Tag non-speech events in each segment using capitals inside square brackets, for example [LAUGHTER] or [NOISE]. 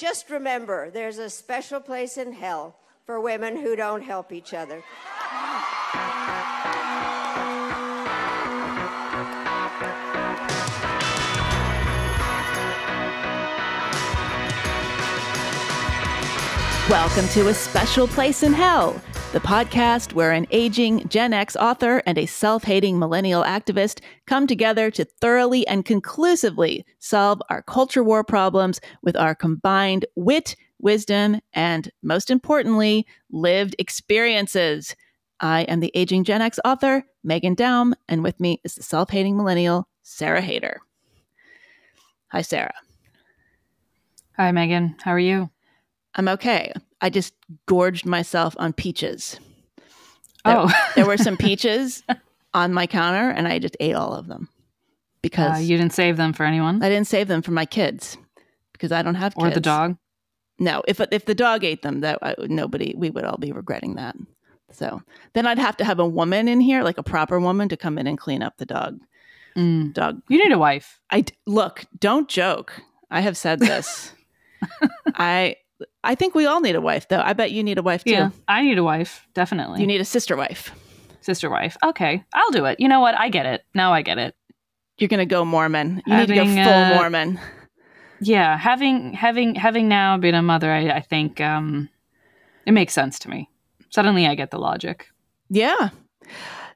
Just remember, there's a special place in hell for women who don't help each other. Welcome to A Special Place in Hell, the podcast where an aging Gen X author and a self hating millennial activist come together to thoroughly and conclusively solve our culture war problems with our combined wit, wisdom, and most importantly, lived experiences. I am the aging Gen X author, Meghan Daum, and with me is the self hating millennial, Sarah Haider. Hi, Sarah. Hi, Meghan. How are you? I'm okay. I just gorged myself on peaches. There, Oh. [LAUGHS] there were some [LAUGHS] peaches on my counter, and I just ate all of them because Uh, you didn't save them for anyone I didn't save them for my kids because I don't have kids. or the dog. No, if if the dog ate them, that I, nobody we would all be regretting that. So then I'd have to have a woman in here, like a proper woman, to come in and clean up the dog. Mm. Dog. You need a wife. I look. Don't joke. I have said this. [LAUGHS] I I think we all need a wife, though. I bet you need a wife too. Yeah, I need a wife. Definitely. You need a sister wife. sister wife. Okay, I'll do it. You know what? I get it. Now I get it. You're gonna go Mormon. You need to go full uh, Mormon. Yeah, having having having now been a mother, I, I think um, it makes sense to me. Suddenly, I get the logic. Yeah.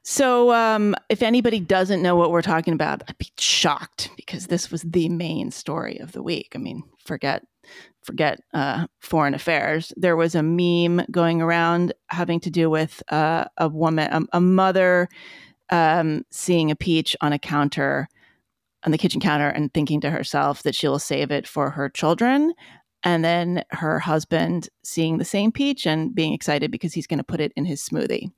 So, um, if anybody doesn't know what we're talking about, I'd be shocked because this was the main story of the week. I mean, forget forget uh, foreign affairs. There was a meme going around having to do with uh, a woman, a, a mother, um, seeing a peach on a counter on the kitchen counter and thinking to herself that she'll save it for her children. And then her husband seeing the same peach and being excited because he's going to put it in his smoothie.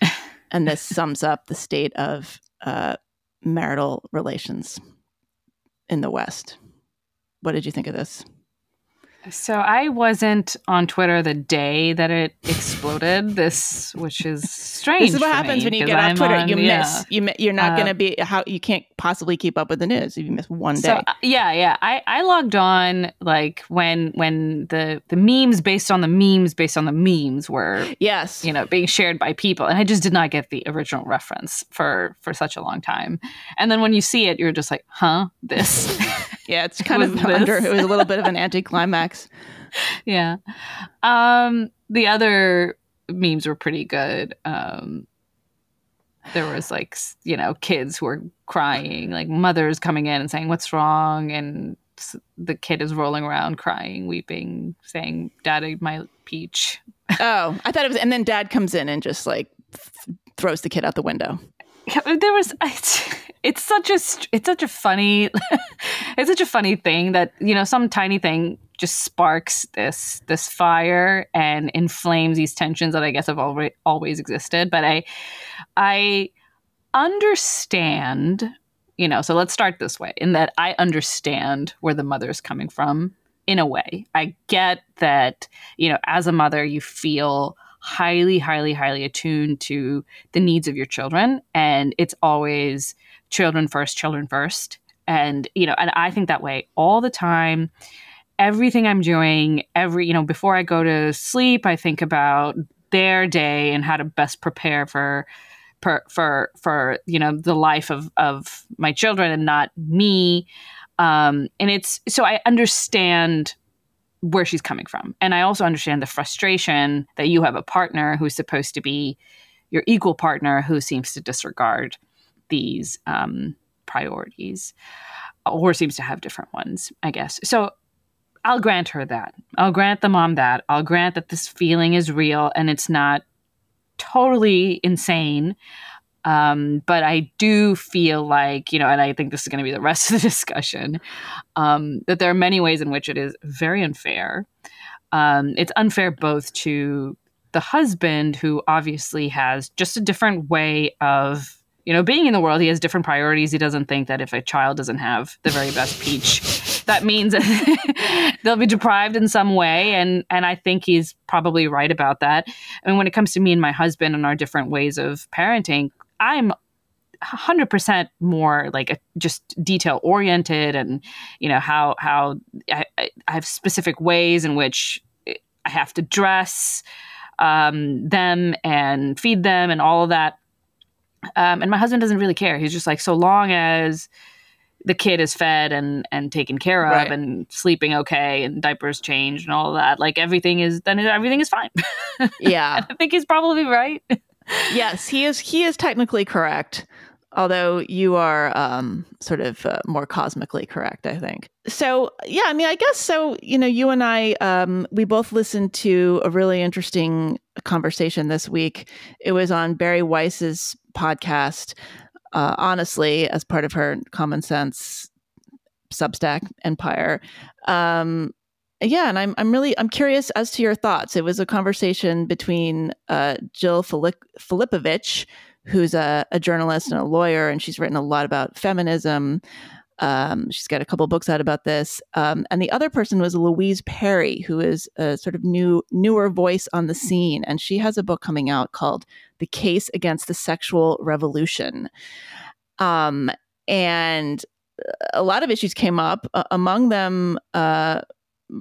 [LAUGHS] and this sums up the state of uh, marital relations in the West. What did you think of this? So I wasn't on Twitter the day that it exploded. this, which is strange. this is what happens me, when you get off I'm Twitter. on- you yeah. miss. You you're not Uh, going to be how you can't possibly keep up with the news if you miss one day. So uh, yeah, yeah. I, I logged on like when when the the memes based on the memes based on the memes were yes, you know being shared by people, and I just did not get the original reference for for such a long time. And then when you see it, you're just like, huh, this. [LAUGHS] yeah, it's kind of under. It was a little bit of an [LAUGHS] anticlimax. yeah. Um, the other memes were pretty good. Um, there was like you know kids who were crying, like mothers coming in and saying what's wrong, and the kid is rolling around crying, weeping, saying, "Dad ate my peach." Oh, I thought it was, and then Dad comes in and just like th- throws the kid out the window. Yeah, there was it's, it's such a it's such a funny [LAUGHS] it's such a funny thing that you know some tiny thing just sparks this this fire and inflames these tensions that I guess have already always existed. But I I understand you know so let's start this way in that I understand where the mother is coming from in a way. I get that you know as a mother you feel highly highly highly attuned to the needs of your children. And it's always children first children first. And you know and i think that way all the time. Everything i'm doing every you know before i go to sleep i think about their day and how to best prepare for for for, for you know the life of of my children and not me. Um and it's so i understand where she's coming from. And I also understand the frustration that you have a partner who's supposed to be your equal partner who seems to disregard these um, priorities or seems to have different ones, I guess. So I'll grant her that. I'll grant the mom that. I'll grant that this feeling is real and it's not totally insane. Um, but I do feel like, you know, and I think this is going to be the [LAUGHS] rest of the discussion, um, that there are many ways in which it is very unfair. Um, it's unfair both to the husband, who obviously has just a different way of, you know, being in the world. He has different priorities. He doesn't think that if a child doesn't have the very best peach, that means [LAUGHS] they'll be deprived in some way. And and I think he's probably right about that. I mean, when it comes to me and my husband and our different ways of parenting, I'm 100% more like a, just detail oriented and you know how how I, I have specific ways in which I have to dress um, them and feed them and all of that. Um, and my husband doesn't really care. He's just like, so long as the kid is fed and and taken care of Right. and sleeping okay and diapers changed and all that, like everything is then everything is fine. [LAUGHS] Yeah. I think he's probably right. Yes, he is. He is technically correct, although you are um, sort of uh, more cosmically correct. I think. So yeah, I mean, I guess so. You know, you and I, um, we both listened to a really interesting conversation this week. It was on Bari Weiss's podcast. Uh, honestly, as part of her Common Sense Substack empire. Um, yeah, and I'm I'm really I'm curious as to your thoughts. It was a conversation between uh, Jill Filip- Filipovich, who's a, a journalist and a lawyer, and she's written a lot about feminism. Um, she's got a couple books out about this, um, and the other person was Louise Perry, who is a sort of new newer voice on the scene, and she has a book coming out called "The Case Against the Sexual Revolution." Um, and a lot of issues came up, uh, among them. Uh,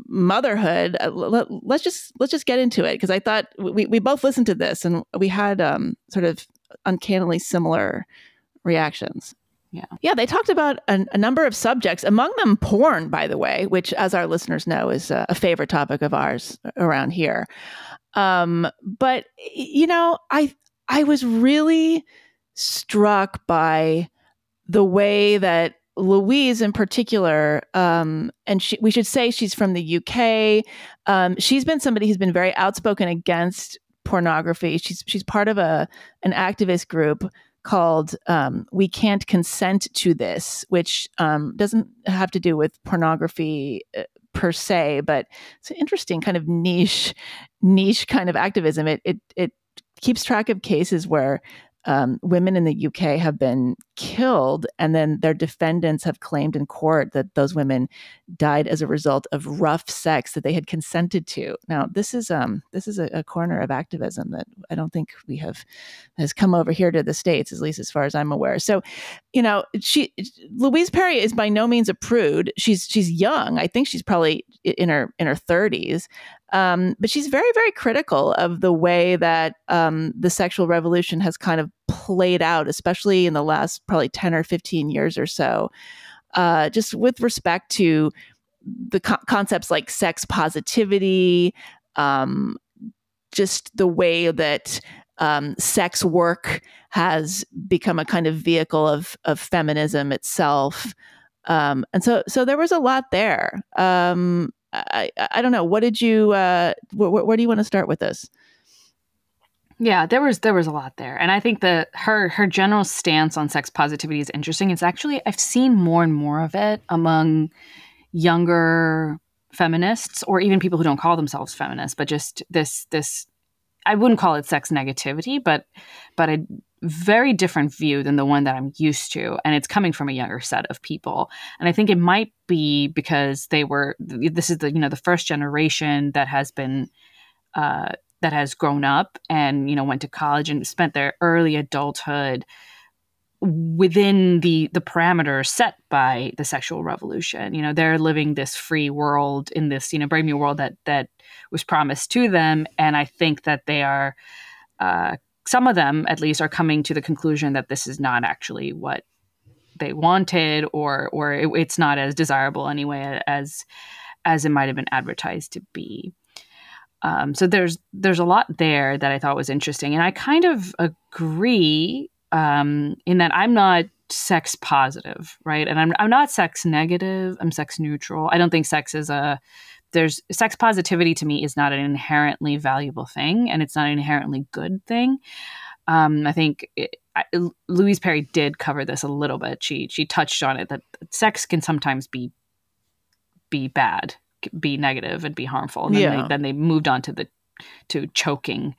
motherhood uh, let, us just let's just get into it because i thought we, we both listened to this and we had um, sort of uncannily similar reactions Yeah. yeah they talked about a, a number of subjects among them porn by the way which as our listeners know is a, a favorite topic of ours around here um, but you know i i was really struck by the way that Louise, in particular, um, and she, we should say she's from the UK. Um, she's been somebody who's been very outspoken against pornography. She's she's part of a an activist group called um, "We Can't Consent to This," which um, doesn't have to do with pornography uh, per se, but it's an interesting kind of niche niche kind of activism. It it it keeps track of cases where um, women in the UK have been killed, and then their defendants have claimed in court that those women died as a result of rough sex that they had consented to. Now, this is um, this is a, a corner of activism that I don't think we have has come over here to the states, at least as far as I'm aware. So, you know, she Louise Perry is by no means a prude. She's she's young. I think she's probably in her in her 30s. Um, but she's very, very critical of the way that um, the sexual revolution has kind of played out, especially in the last probably 10 or 15 years or so, uh, just with respect to the co- concepts like sex positivity, um, just the way that um, sex work has become a kind of vehicle of, of feminism itself. Um, and so, so there was a lot there. Um, I, I don't know. What did you? Uh, wh- wh- where do you want to start with this? Yeah, there was there was a lot there, and I think that her her general stance on sex positivity is interesting. It's actually I've seen more and more of it among younger feminists, or even people who don't call themselves feminists, but just this this I wouldn't call it sex negativity, but but a very different view than the one that I'm used to, and it's coming from a younger set of people. And I think it might be because they were this is the you know the first generation that has been. Uh, that has grown up and you know went to college and spent their early adulthood within the the parameters set by the sexual revolution you know they're living this free world in this you know brave new world that that was promised to them and i think that they are uh, some of them at least are coming to the conclusion that this is not actually what they wanted or or it, it's not as desirable anyway as as it might have been advertised to be um, so there's there's a lot there that I thought was interesting, and I kind of agree um, in that I'm not sex positive, right? And I'm I'm not sex negative. I'm sex neutral. I don't think sex is a there's sex positivity to me is not an inherently valuable thing, and it's not an inherently good thing. Um, I think it, I, Louise Perry did cover this a little bit. She she touched on it that sex can sometimes be be bad be negative and be harmful. And then, Yeah. they, then they moved on to the to choking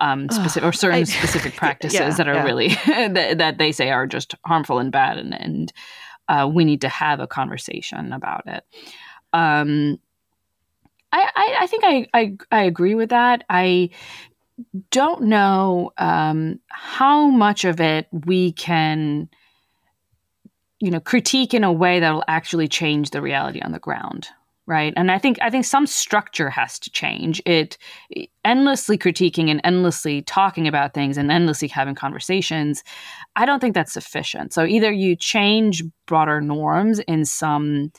um, specific or certain I- [LAUGHS] specific practices Yeah, that are yeah. really [LAUGHS] that, that they say are just harmful and bad, and and uh, we need to have a conversation about it. Um, I, I I think I, I I agree with that. I don't know um, how much of it we can you know critique in a way that will actually change the reality on the ground right? And i think i think some structure has to change. It endlessly critiquing and endlessly talking about things and endlessly having conversations i don't think that's sufficient. So either you change broader norms in some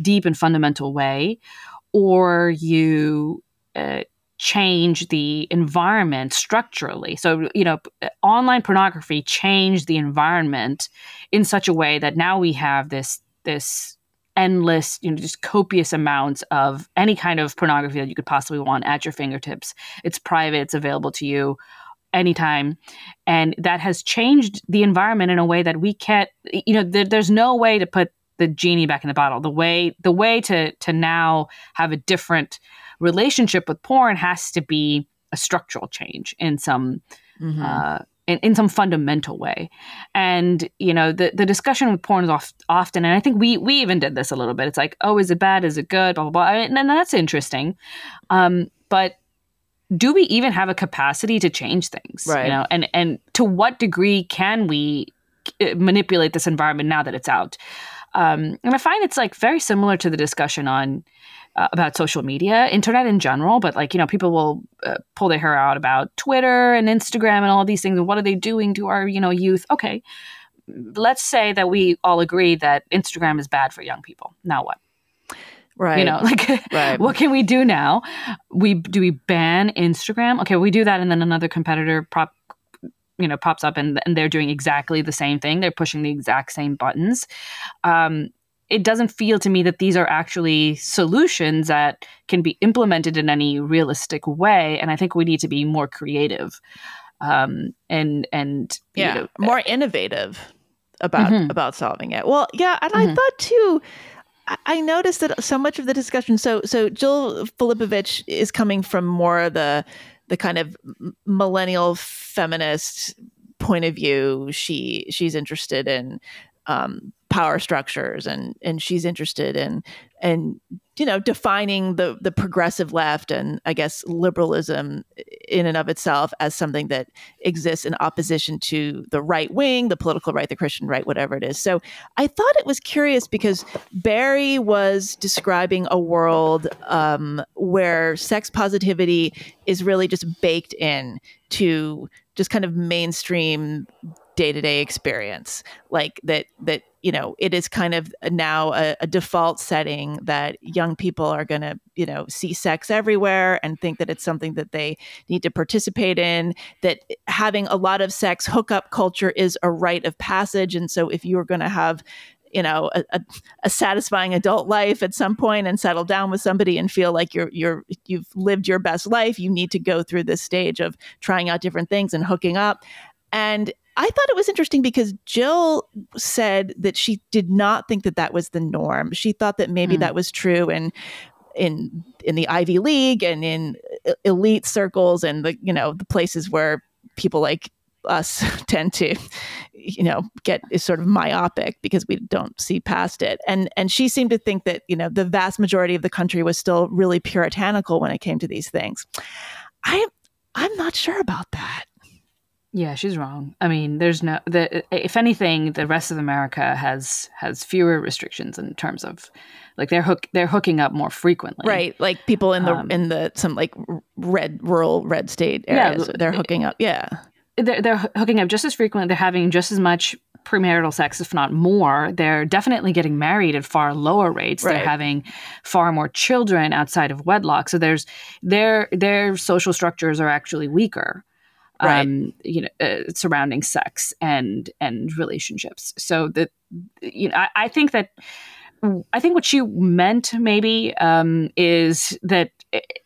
deep and fundamental way or you uh, change the environment structurally. So, you know, online pornography changed the environment in such a way that now we have this this endless, you know, just copious amounts of any kind of pornography that you could possibly want at your fingertips. It's private, it's available to you anytime. And that has changed the environment in a way that we can't, you know, there, there's no way to put the genie back in the bottle. The way the way to to now have a different relationship with porn has to be a structural change in some mm-hmm. uh, in, in some fundamental way. And you know, the the discussion with porn is oft, often, and I think we we even did this a little bit. It's like, oh, is it bad? Is it good? Blah blah blah. And, and that's interesting, um, but do we even have a capacity to change things? Right. You know, and and to what degree can we uh, manipulate this environment now that it's out? Um, and I find it's like very similar to the discussion on uh, about social media, internet in general, but like, you know, people will uh, pull their hair out about Twitter and Instagram and all these things. And what are they doing to our, you know, youth? Okay. Let's say that we all agree that Instagram is bad for young people. Now what? Right. You know, [LAUGHS] like right. what can we do now? We do we ban Instagram? Okay, we do that and then another competitor prop you know pops up and, and they're doing exactly the same thing they're pushing the exact same buttons um, it doesn't feel to me that these are actually solutions that can be implemented in any realistic way and i think we need to be more creative um, and and yeah you know, more innovative about mm-hmm. about solving it well yeah and mm-hmm. i thought too I noticed that so much of the discussion. So, so Jill Filipovich is coming from more of the the kind of millennial feminist point of view. She she's interested in um, power structures and and she's interested in and you know defining the the progressive left and I guess liberalism in and of itself as something that exists in opposition to the right wing, the political right, the Christian right, whatever it is. So I thought it was curious because Bari was describing a world um, where sex positivity is really just baked in to just kind of mainstream day-to-day experience like that that you know it is kind of now a, a default setting that young people are going to you know see sex everywhere and think that it's something that they need to participate in that having a lot of sex hookup culture is a rite of passage. And so if you're going to have you know a, a, a, satisfying adult life at some point and settle down with somebody and feel like you're you're you've lived your best life you need to go through this stage of trying out different things and hooking up. And I thought it was interesting because Jill said that she did not think that that was the norm. She thought that maybe mm. that was true in in in the Ivy League and in elite circles and the you know the places where people like us [LAUGHS] tend to you know get is sort of myopic because we don't see past it and and she seemed to think that you know the vast majority of the country was still really puritanical when it came to these things i i'm not sure about that yeah, she's wrong. I mean, there's no the if anything, the rest of America has has fewer restrictions in terms of like they're hook they're hooking up more frequently. Right. Like people in the um, in the some like red rural red state areas, yeah, they're hooking up. Yeah. They're they're hooking up just as frequently. They're having just as much premarital sex, if not more. They're definitely getting married at far lower rates. Right. They're having far more children outside of wedlock. So there's their their social structures are actually weaker right. um, you know, uh, surrounding sex and and relationships. So that you know, I, I, think that I think what she meant maybe um, is that it, eh,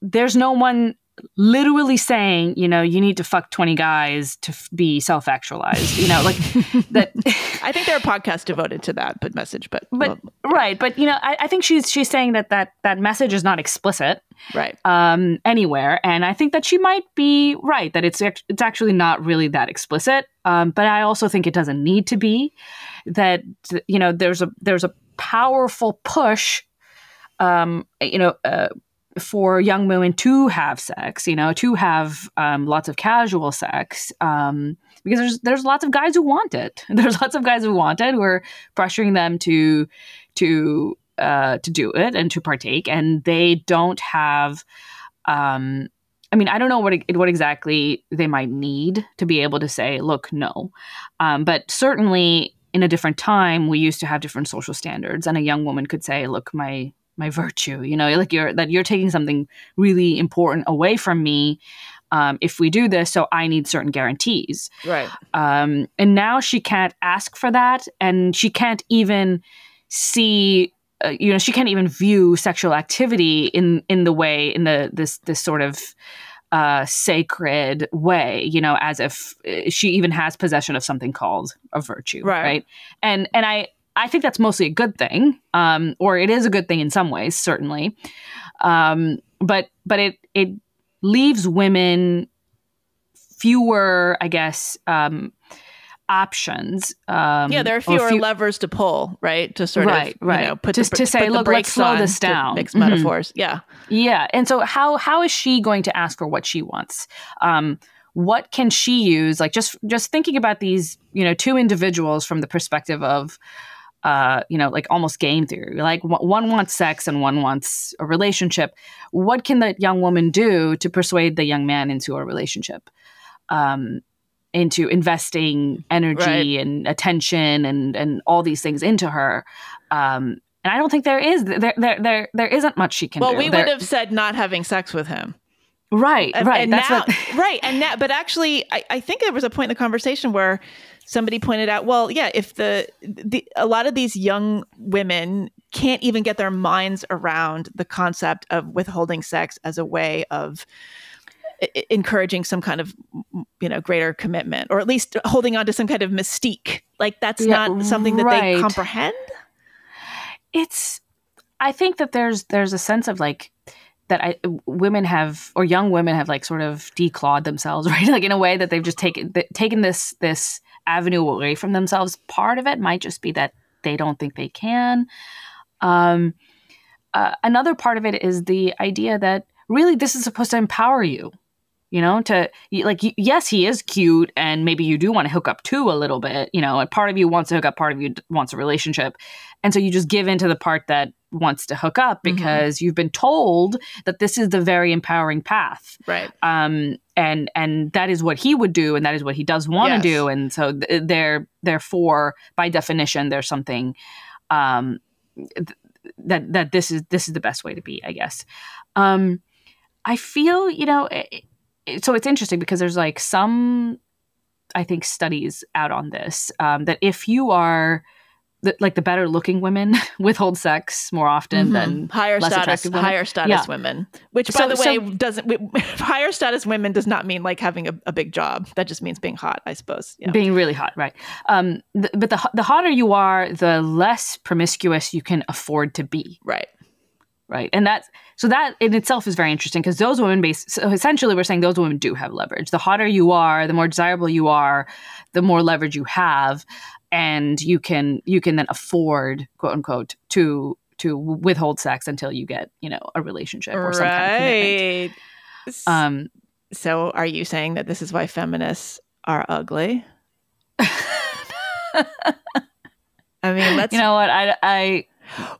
there's no one literally saying, you know, you need to fuck 20 guys to f- be self actualized, you know, like that. [LAUGHS] I think there are podcasts devoted to that, but message, but, but well, right. But, you know, I, I, think she's, she's saying that, that, that message is not explicit. Right. Um, anywhere. And I think that she might be right, that it's, it's actually not really that explicit. Um, but I also think it doesn't need to be that, you know, there's a, there's a powerful push um, you know, uh, for young women to have sex, you know, to have um, lots of casual sex, um, because there's there's lots of guys who want it. [LAUGHS] There's lots of guys who want it We're pressuring them to to uh, to do it and to partake, and they don't have. Um, I mean, I don't know what what exactly they might need to be able to say, "Look, no," um, but certainly in a different time, we used to have different social standards, and a young woman could say, "Look, my my virtue," you know, like you're that you're taking something really important away from me. Um, if we do this, so I need certain guarantees. Right. Um, and now she can't ask for that, and she can't even see. Uh, you know, she can't even view sexual activity in in the way in the this this sort of uh, sacred way, you know, as if uh, she even has possession of something called a virtue, Right. right? And and I I think that's mostly a good thing, um, or it is a good thing in some ways, certainly. Um, but but it it leaves women fewer, I guess, um, options. Um, yeah, there are fewer few- levers to pull, right? To sort Right, of, right. you know, put Just the, to say, put "Look, let's slow this down." Mix Mhm. metaphors. Yeah. Yeah, and so how how is she going to ask for what she wants? Um, what can she use? Like just just thinking about these, you know, two individuals from the perspective of, uh, you know, like almost game theory. Like one wants sex and one wants a relationship. What can the young woman do to persuade the young man into a relationship? Um, into investing energy and attention and and all these things into her. Um, and I don't think there is there there there, there isn't much she can Well, do. Well, we There- would have said not having sex with him. Right, right. And That's now, what, right. And now, but actually, I, I think there was a point in the conversation where somebody pointed out, well, yeah, if the, the a lot of these young women can't even get their minds around the concept of withholding sex as a way of i- encouraging some kind of you know greater commitment or at least holding on to some kind of mystique like that's Yeah, not something that they comprehend it's. I think that there's there's a sense of like that I women have or young women have like sort of declawed themselves, [LAUGHS] right? Like in a way that they've just taken th- taken this this avenue away from themselves. Part of it might just be that they don't think they can. Um, uh, another part of it is the idea that really this is supposed to empower you. You know, to like, yes, he is cute, and maybe you do want to hook up too a little bit. You know, and part of you wants to hook up, part of you wants a relationship, and so you just give into the part that wants to hook up Mhm. because you've been told that this is the very empowering path right um, and and that is what he would do, and that is what he does want to Yes. do, and so th- there, therefore, by definition, there's something um, th- that that this is this is the best way to be, I guess. Um, I feel, you know, it, it- so it's interesting because there's like some, I think, studies out on this um, that if you are the, like the better looking women [LAUGHS] withhold sex more often Mhm. than higher status women. higher status Yeah. women which by So- the so- way doesn't w- [LAUGHS] higher status women does not mean like having a, a big job that just means being hot i suppose yeah being really hot, right? Um, th- but the the hotter you are, the less promiscuous you can afford to be, right right? And that's so that in itself is very interesting because those women base. So essentially, we're saying those women do have leverage. The hotter you are, the more desirable you are, the more leverage you have, and you can you can then afford quote unquote to to withhold sex until you get you know a relationship or some kind of commitment. right Um, so are you saying that this is why feminists are ugly [LAUGHS] i mean let's you know what? I I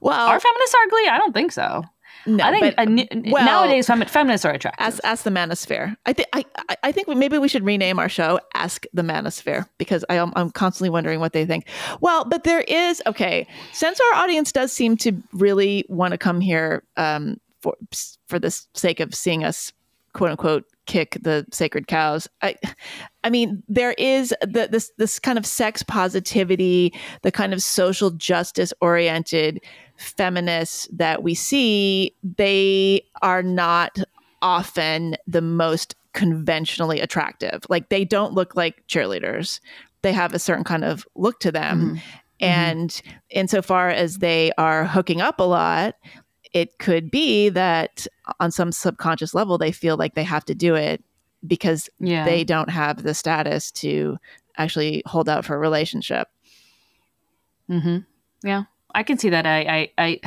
well are feminists ugly? I don't think so. no, I think but, uh, well- nowadays femi- feminists are attractive. Ask, ask the manosphere. I think I, I- I think maybe we should rename our show "Ask the Manosphere" because I am I'm constantly wondering what they think. Well, but there is okay. Since our audience does seem to really want to come here um, for for the sake of seeing us, quote unquote, kick the sacred cows. I, I mean, there is the, this this kind of sex positivity, the kind of social justice oriented feminists that we see. They are not often the most conventionally attractive. Like they don't look like cheerleaders. They have a certain kind of look to them. Mhm. And insofar as they are hooking up a lot, it could be that on some subconscious level they feel like they have to do it because yeah. they don't have the status to actually hold out for a relationship. Mm-hmm. Yeah, I can see that. I, I, I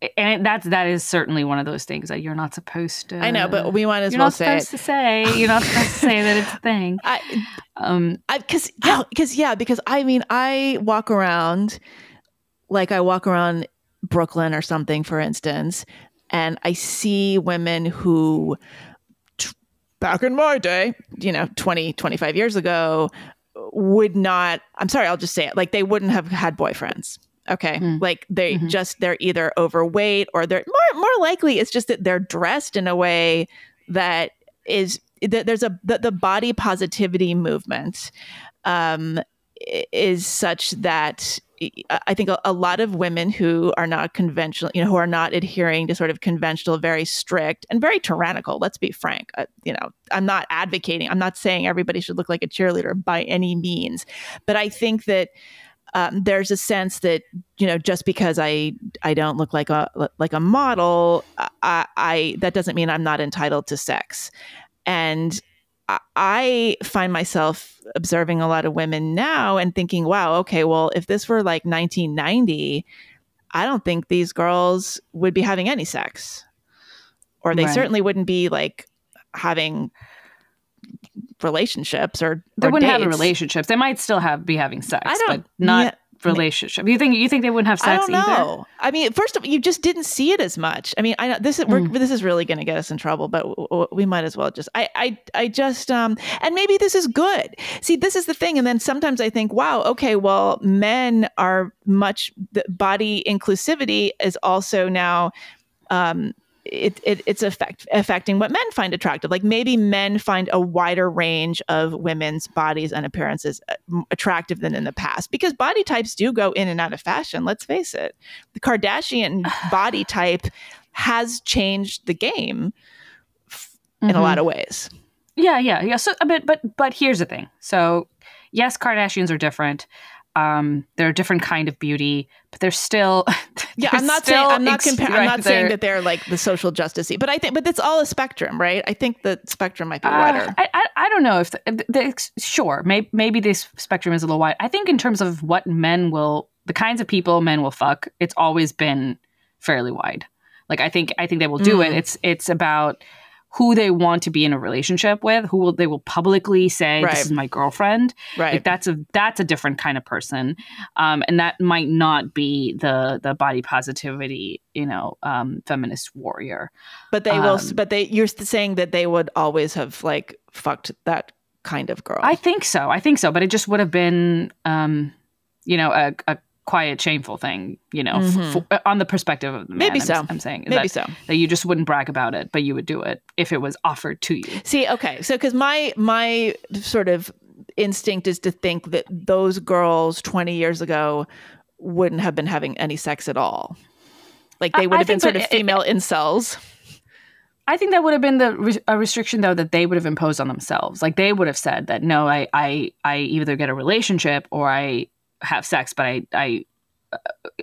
[SIGHS] and it, that's that is certainly one of those things that you're not supposed to. I know, but we might as well say. you're not supposed to say. You're not supposed to say that it's a [LAUGHS] thing. I, Um, I because yeah, because yeah, because I mean, I walk around like I walk around Brooklyn or something, for instance, and I see women who t- back in my day, you know, 20, 25 years ago, would not, I'm sorry, I'll just say it, like they wouldn't have had boyfriends. Okay. Mm. Like they Mhm. just, they're either overweight or they're more, more likely it's just that they're dressed in a way that is, that there's a, the, the body positivity movement um, is such that I- think a, a lot of women who are not conventional, you know, who are not adhering to sort of conventional, very strict and very tyrannical. Let's be frank. Uh, you know, I'm not advocating. I'm not saying everybody should look like a cheerleader by any means, but I think that um, there's a sense that you know just because I I don't look like a like a model, I, I that doesn't mean I'm not entitled to sex, and I- I find myself observing a lot of women now and thinking, wow, okay, well, if this were like 1990, I don't think these girls would be having any sex. Or they Right. certainly wouldn't be like having relationships or They or wouldn't have relationships. They might still have be having sex, I don't- but not yeah, relationship. You think you think they wouldn't have I sex don't either? know. I mean, first of all, you just didn't see it as much. I mean, I know this is we're, Mm. this is really going to get us in trouble, but w- w- we might as well just. I I I just um and maybe this is good. See, this is the thing, and then sometimes I think, wow, okay, well, men are much the body inclusivity is also now. Um, it, it it's affect, affecting what men find attractive. Like maybe men find a wider range of women's bodies and appearances uh, attractive than in the past because body types do go in and out of fashion. Let's face it. The Kardashian [SIGHS] body type has changed the game in a Mhm. lot of ways. Yeah, yeah, yeah. So, but but but here's the thing. So, yes, Kardashians are different. Um, they're a different kind of beauty, but they're still. [LAUGHS] Yeah, they're I'm not saying I'm not comparing. I'm not saying that they're like the social justicey, but I think, but it's all a spectrum, right? I think the spectrum might be Uh, wider. I, I I don't know if the, the, the- sure maybe maybe this spectrum is a little wide. I think in terms of what men will the kinds of people men will fuck, it's always been fairly wide. Like I think I think they will do it. Mm. It's it's about who they want to be in a relationship with, who will they will publicly say Right. this is my girlfriend. right. Like that's a that's a different kind of person, um, and that might not be the the body positivity, you know, um, feminist warrior. but they will. um, But they, you're saying that they would always have like fucked that kind of girl. I think so. I think so. But it just would have been, um, you know, a, a quiet, shameful thing, you know, f- Mhm. f- on the perspective of the man. Maybe I'm, so. I'm saying Maybe that, so. that you just wouldn't brag about it, but you would do it if it was offered to you. See, okay, so because my my sort of instinct is to think that those girls 20 years ago wouldn't have been having any sex at all. Like they would I have been sort of it- female incels. I think that would have been the re- a restriction though that they would have imposed on themselves. Like they would have said that no, I I I either get a relationship or I have sex, but I I.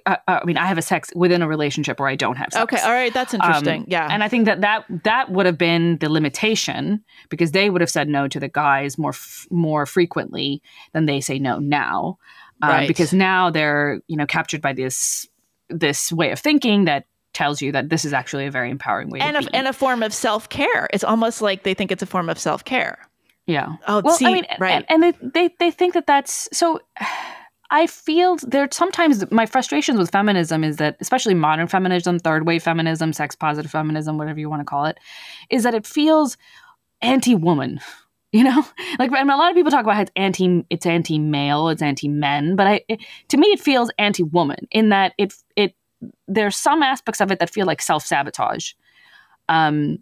I, I mean, I have a sex within a relationship, or I don't have sex. Okay, all right, that's interesting. Um, yeah. And I think that that that would have been the limitation because they would have said no to the guys more f- more frequently than they say no now, uh, Right. because now they're you know captured by this this way of thinking that tells you that this is actually a very empowering way and a, be. and a form of self-care. It's almost like they think it's a form of self-care. yeah. Oh, Well, see, I mean, right. and, and they, they they think that that's so. [SIGHS] I feel there sometimes my frustrations with feminism is that, especially modern feminism, third wave feminism, sex positive feminism, whatever you want to call it, is that it feels anti woman. [LAUGHS] You know, [LAUGHS] like I mean, a lot of people talk about how it's anti, it's anti male, it's anti men, but I, it, to me, it feels anti woman in that it it there's some aspects of it that feel like self sabotage, um,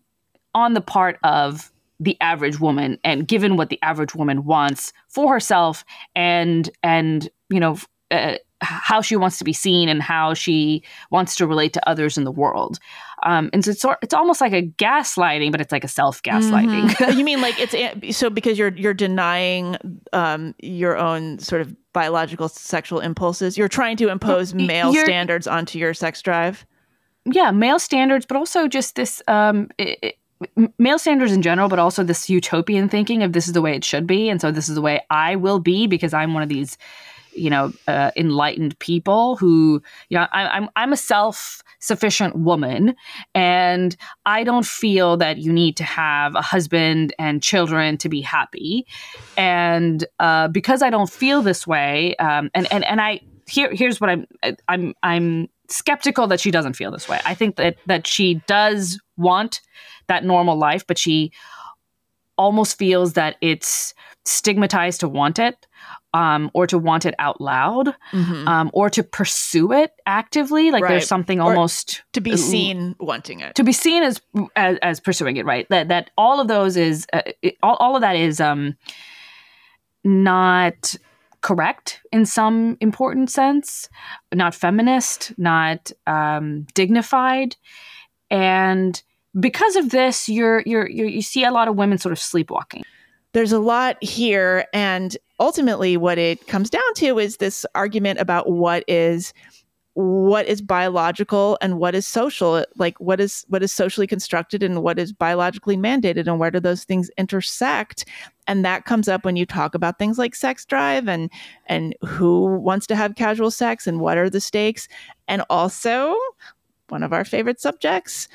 on the part of the average woman and given what the average woman wants for herself and and you know uh, how she wants to be seen and how she wants to relate to others in the world um, and so it's, it's almost like a gaslighting but it's like a self-gaslighting Mhm. [LAUGHS] you mean like it's so because you're you're denying um, your own sort of biological sexual impulses. You're trying to impose male you're- standards onto your sex drive. yeah male standards but also just this um, i i- m- male standards in general but also this utopian thinking of this is the way it should be. And so this is the way i will be because i'm one of these you know uh, enlightened people who you know I, i'm i'm a self-sufficient woman. And i don't feel that you need to have a husband and children to be happy. And uh, because i don't feel this way um, and and and i here here's what i'm i'm i'm skeptical that she doesn't feel this way. I think that that she does want that normal life, but she almost feels that it's stigmatized to want it um, or to want it out loud Mhm. um, or to pursue it actively like Right. there's something Or almost to be seen wanting it. to be seen as as, as pursuing it right that that all of those is uh, it, all, all of that is um not correct in some important sense not feminist not um dignified. And because of this you're you're, you're you see a lot of women sort of sleepwalking. There's a lot here. And ultimately what it comes down to is this argument about what is what is biological and what is social? Like what is what is socially constructed and what is biologically mandated and where do those things intersect? And that comes up when you talk about things like sex drive and and who wants to have casual sex and what are the stakes? And also one of our favorite subjects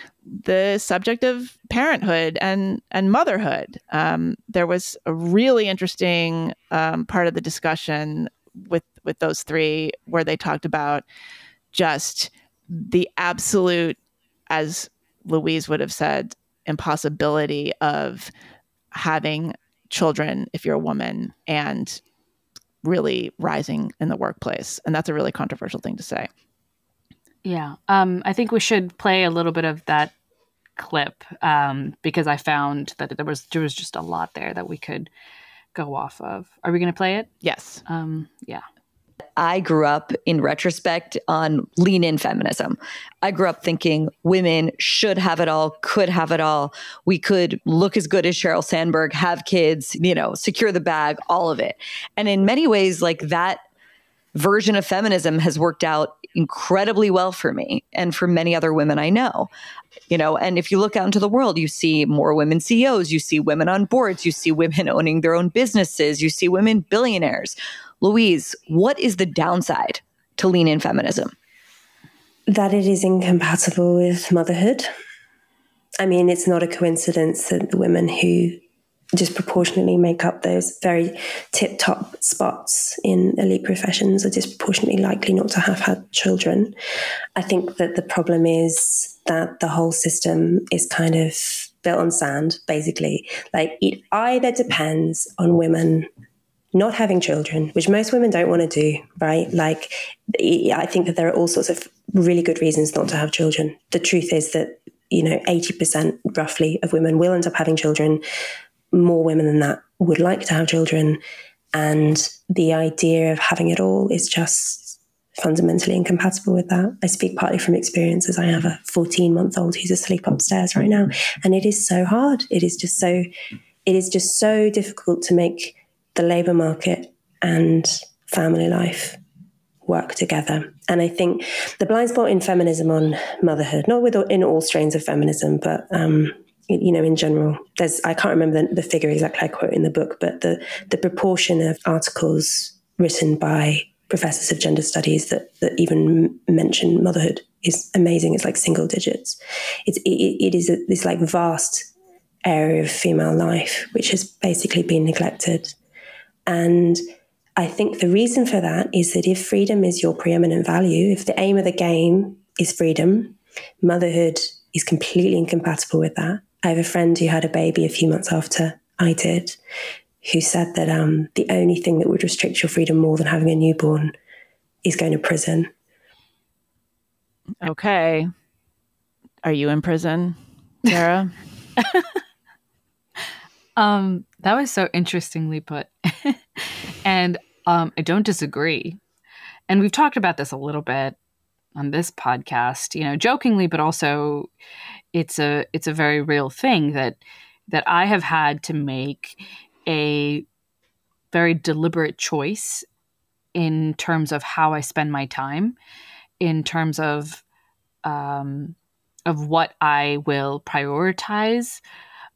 the subject of parenthood and and motherhood. Um, there was a really interesting um, part of the discussion with with those three where they talked about just the absolute as louise would have said impossibility of having children if you're a woman and really rising in the workplace. And that's a really controversial thing to say. Yeah. Um i think we should play a little bit of that clip um because i found that there was there was just a lot there that we could go off of. Are we going to play it? Yes. Um yeah I grew up in retrospect on lean in feminism. I grew up thinking women should have it all, could have it all. We could look as good as Sheryl Sandberg, have kids, you know, secure the bag, all of it. And in many ways, like that version of feminism has worked out incredibly well for me and for many other women I know. You know, and if you look out into the world, you see more women CEOs, you see women on boards, you see women [LAUGHS] owning their own businesses, you see women billionaires. Louise, what is the downside to lean in feminism? That it is incompatible with motherhood. I mean, it's not a coincidence that the women who disproportionately make up those very tip top spots in elite professions are disproportionately likely not to have had children. I think that the problem is that the whole system is kind of built on sand, basically. Like it either depends on women not having children, which most women don't want to do, right? Like, I think that there are all sorts of really good reasons not to have children. The truth is that, you know, 80% roughly of women will end up having children. More women than that would like to have children. And the idea of having it all is just fundamentally incompatible with that. I speak partly from experience as I have a 14 month old who's asleep upstairs right now. And it is so hard. It is just so, it is just so difficult to make the labor market and family life work together. And I think the blind spot in feminism on motherhood, not with in all strains of feminism, but um, you know, in general, there's I can't remember the, the figure exactly I quote in the book, but the the proportion of articles written by professors of gender studies that that even mention motherhood is amazing. It's like single digits. It's it, it is a, this like vast area of female life which has basically been neglected. And I think the reason for that is that if freedom is your preeminent value, if the aim of the game is freedom, motherhood is completely incompatible with that. I have a friend who had a baby a few months after I did, who said that um, the only thing that would restrict your freedom more than having a newborn is going to prison. Okay. Are you in prison, Sarah? [LAUGHS] um that was so interestingly put. [LAUGHS] and um, I don't disagree. And we've talked about this a little bit on this podcast, you know, jokingly, but also it's a it's a very real thing that that I have had to make a very deliberate choice in terms of how I spend my time, in terms of um, of what I will prioritize,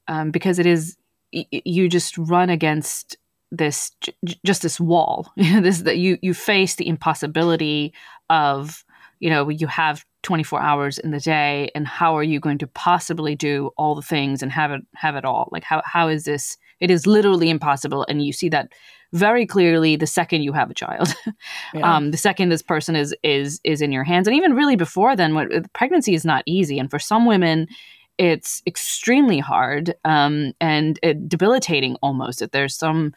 um, because it is you just run against this just this wall [LAUGHS] this that you you face the impossibility of you know you have 24 hours in the day and how are you going to possibly do all the things and have it have it all like how how is this it is literally impossible and you see that very clearly the second you have a child. [LAUGHS] Yeah. um, the second this person is is is in your hands, and even really before then, what pregnancy is not easy, and for some women, it's extremely hard um, and uh, debilitating almost. That there's some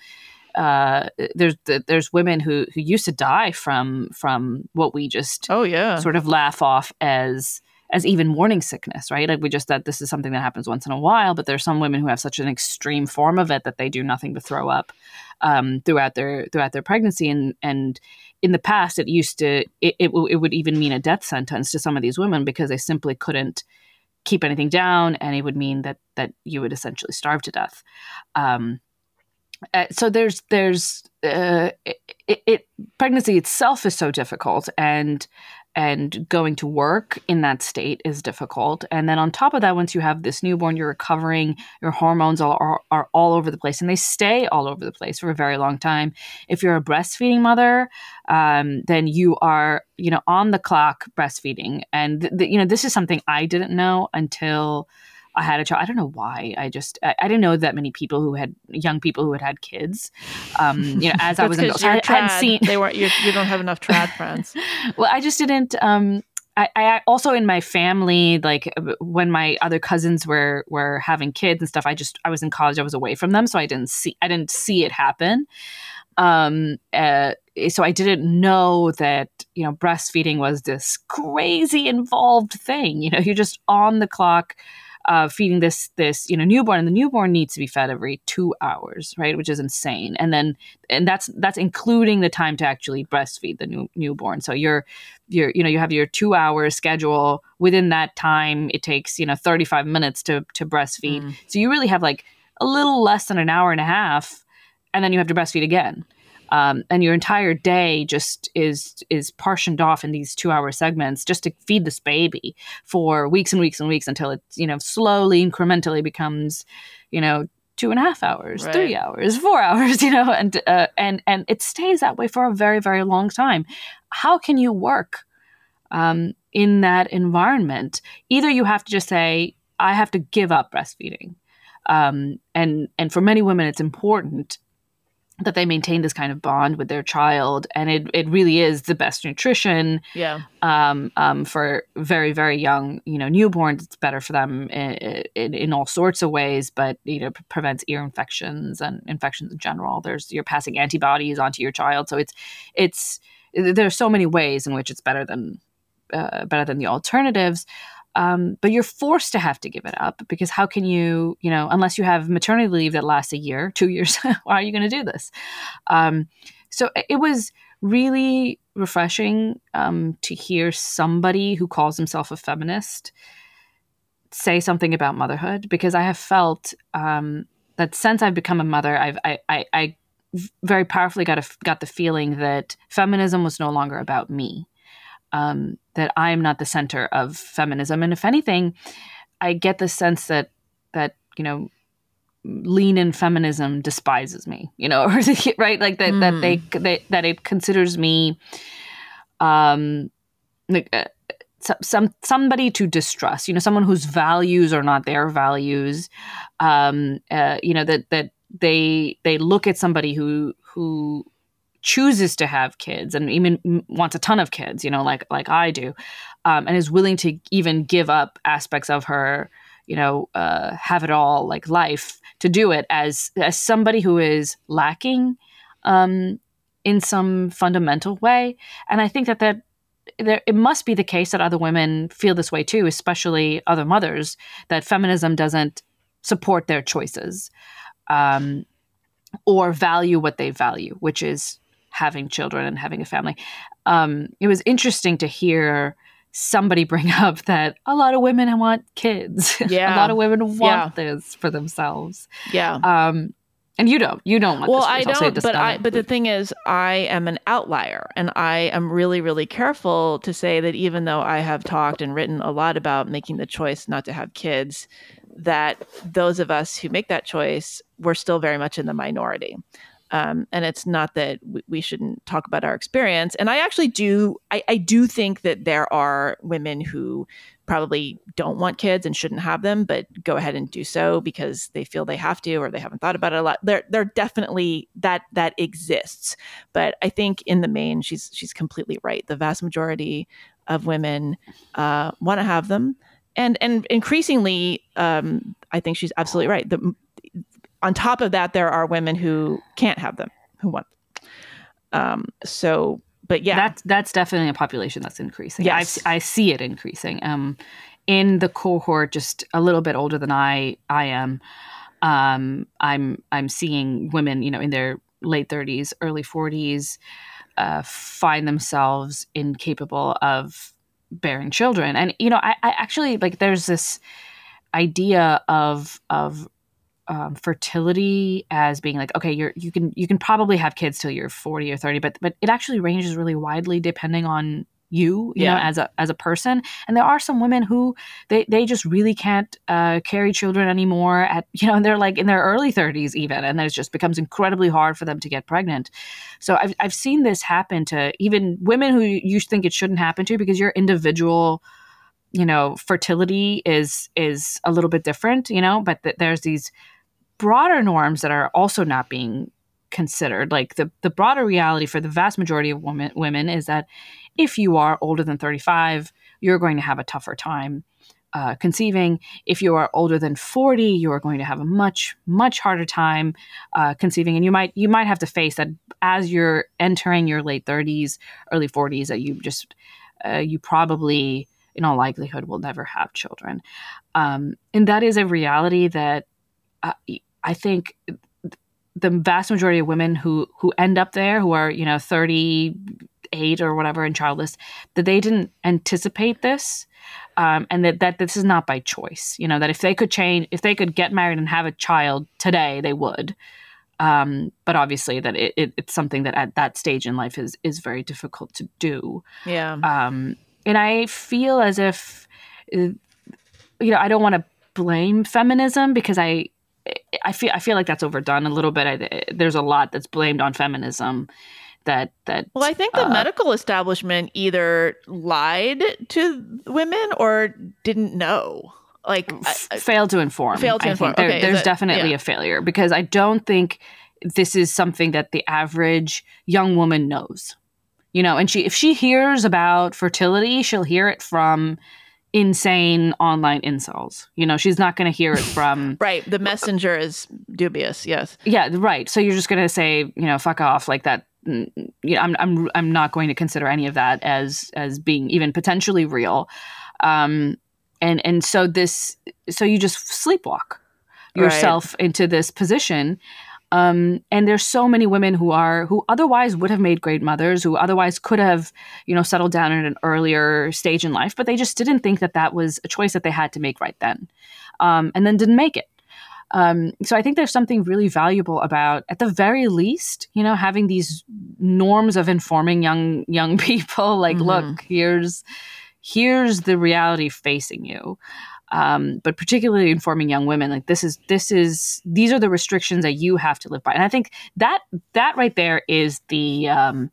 uh, there's there's women who who used to die from from what we just oh yeah. sort of laugh off as as even morning sickness, right? Like we just that this is something that happens once in a while, but there's some women who have such an extreme form of it that they do nothing but throw up um, throughout their throughout their pregnancy. And and in the past, it used to it, it, w- it would even mean a death sentence to some of these women because they simply couldn't keep anything down, and it would mean that that you would essentially starve to death. Um, uh, so there's there's uh, it, it, pregnancy itself is so difficult and and going to work in that state is difficult. And then on top of that once you have this newborn you're recovering your hormones are, are, are all over the place and they stay all over the place for a very long time. If you're a breastfeeding mother um, then you are you know on the clock breastfeeding. And th- th- you know this is something i didn't know until I had a child. I don't know why. I just I, I, didn't know that many people who had young people who had had kids. Um, you know, as I was in, I, hadn't seen they weren't. You, you don't have enough trad [LAUGHS] friends. well, I just didn't. Um, I, I also in my family, like when my other cousins were were having kids and stuff, I just I was in college, I was away from them, so I didn't see I didn't see it happen. Um, uh, so I didn't know that you know breastfeeding was this crazy involved thing. You know, you're just on the clock uh, feeding this this you know newborn, and the newborn needs to be fed every two hours, right? Which is insane. And then and that's that's including the time to actually breastfeed the new, newborn. So you're you're you know you have your two hour schedule. Within that time, it takes you know 35 minutes to to breastfeed. Mm. So you really have like a little less than an hour and a half, and then you have to breastfeed again um, and your entire day just is is portioned off in these two hour segments just to feed this baby for weeks and weeks and weeks until it you know slowly incrementally becomes you know two and a half hours right. three hours four [LAUGHS] hours you know and uh, and and it stays that way for a very very long time how can you work um, in that environment either you have to just say i have to give up breastfeeding um, and and for many women it's important that they maintain this kind of bond with their child and it, it really is the best nutrition yeah. um, um, for very very young you know newborns. It's better for them in, in, in all sorts of ways but you know prevents ear infections and infections in general. There's you're passing antibodies onto your child. So it's it's there's so many ways in which it's better than uh, better than the alternatives um, but you're forced to have to give it up because how can you, you know, unless you have maternity leave that lasts a year, two years, [LAUGHS] why are you going to do this? Um, so it was really refreshing um, to hear somebody who calls himself a feminist say something about motherhood because I have felt um, that since I've become a mother, I've I, I, I very powerfully got a, got the feeling that feminism was no longer about me um, that I'm not the center of feminism. And if anything, I get the sense that that you know lean in feminism despises me you know [LAUGHS] right like that mm. that they, hmm. they that it considers me um like uh, some somebody to distrust you know someone whose values are not their values um uh, you know that that they they look at somebody who who chooses to have kids and even wants a ton of kids, you know, like like I do, um, and is willing to even give up aspects of her, you know, uh, have it all like life to do it as as somebody who is lacking um, in some fundamental way. And I think that that there, it must be the case that other women feel this way too, especially other mothers, that feminism doesn't support their choices um, or value what they value, which is having children and having a family. Um, it was interesting to hear somebody [LAUGHS] bring up that a lot of women want kids. Yeah. [LAUGHS] a lot of women want yeah. this for themselves. Yeah. Um, and you don't. You don't want. Well, I don't. But I. But the thing is, I am an outlier, and I am really, really careful to say that even though I have talked and written a lot about making the choice not to have kids, that those of us who make that choice, we're still very much in the minority. Um, and it's not that we, we, shouldn't talk about our experience. And I actually do, I, I, do think that there are women who probably don't want kids and shouldn't have them, but go ahead and do so because they feel they have to or they haven't thought about it a lot. There, there definitely that that exists, but I think in the main, she's she's completely right. The vast majority of women uh, want to have them, and and increasingly, um, I think she's absolutely right. The, on top of that, there are women who can't have them who want. Um, so but yeah, that's that's definitely a population that's increasing. Yes. I, I see it increasing. Um, in the cohort, just a little bit older than I I am, um, I'm I'm seeing women, you know, in their late 30s, early 40s, uh, find themselves incapable of bearing children. And you know, I, I actually like there's this idea of of um, fertility as being like okay you're you can you can probably have kids till you're 40 or 30 but but it actually ranges really widely depending on you you Yeah. know as a as a person and there are some women who they they just really can't uh, carry children anymore at [LAUGHS] you know and they're like in their early 30s even and then it just becomes incredibly hard for them to get pregnant so I've, I've seen this happen to even women who you think it shouldn't happen to because your individual you know fertility is is a little bit different you know but th- there's these broader norms that are also not being considered. Like the the broader reality for the vast majority of women women is that if you are older than 35 you're going to have a tougher time uh, conceiving. If you are older than 40 you are going to have a much much harder time uh, conceiving. And you might you might have to face that as you're entering your late 30s early 40s that you just uh, you probably in all likelihood will never have children. Um, and that is a reality that uh, I think the vast majority of women who who end up there who are you know 38 or whatever and childless that they didn't anticipate this um, and that, that this is not by choice. You know that if they could change if they could get married and have a child today they would. Um, but obviously that it, it, it's something that at that stage in life is is very difficult to do. Yeah, um, and I feel as if, uh, you know, I don't want to blame feminism because I, I feel I feel like that's overdone a little bit. I, there's a lot that's blamed on feminism. That that Well, I think the uh, medical establishment either lied to women or didn't know. Like, I- f- failed to inform. Failed to I inform. There- Okay, there's it- definitely yeah. a failure because I don't think this is something that the average young woman knows. You know, and she if she hears about fertility, she'll hear it from insane online incels. You know, she's not going to hear it from [LAUGHS] right, the messenger is dubious. Yes. yeah, right. So you're just going to say, you know, fuck off like that. mm, You know, I'm I'm I'm not going to consider any of that as as being even potentially real. Um, and and so this so you just sleepwalk Right. yourself into this position. Um, and there's so many women who are who otherwise would have made great mothers, who otherwise could have, you know, settled down at an earlier stage in life, but they just didn't think that that was a choice that they had to make right then, um, and then didn't make it. Um, so I think there's something really valuable about, at the very least, you know, having these norms of informing young young [LAUGHS] people. Like, Mhm. look, here's here's the reality facing you. Um, but particularly informing young women, like this is this is these are the restrictions that you have to live by. And I think that that right there is the um,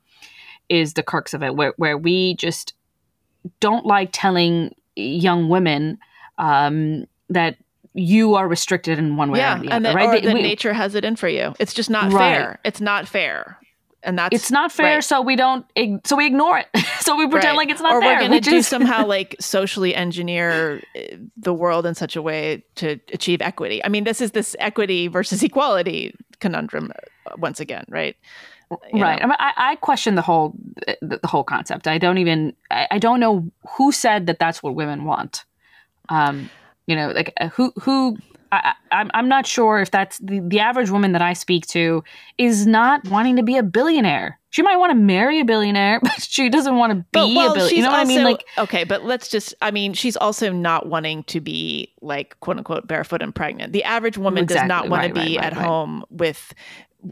is the crux of it, where where we just don't like telling young women um, that you are restricted in one way yeah, or the and that, right? They- that we- nature has it in for you. It's just not Right. fair. It's not fair, and that's it's not fair, right. so we don't. So we ignore it. [LAUGHS] so we pretend Right. like it's not or there. we're going to which do is- somehow [LAUGHS] like socially engineer uh, the world in such a way to achieve equity. I mean, this is this equity versus equality conundrum uh, once again, right? You right. know? I, mean, I, I question the whole the, the whole concept. I don't even. I, I don't know who said that that's what women want. Um, you know, like uh, who who. I, I- I'm I'm not sure if that's the, the average woman that I speak to is not wanting to be a billionaire. She might want to marry a billionaire, [LAUGHS] but she doesn't want to be But, well, a billionaire. she's You know what I mean? also- Like okay, but let's just. I mean, she's also not wanting to be like quote unquote barefoot and pregnant. The average woman does not want Right, to be right, right, at home with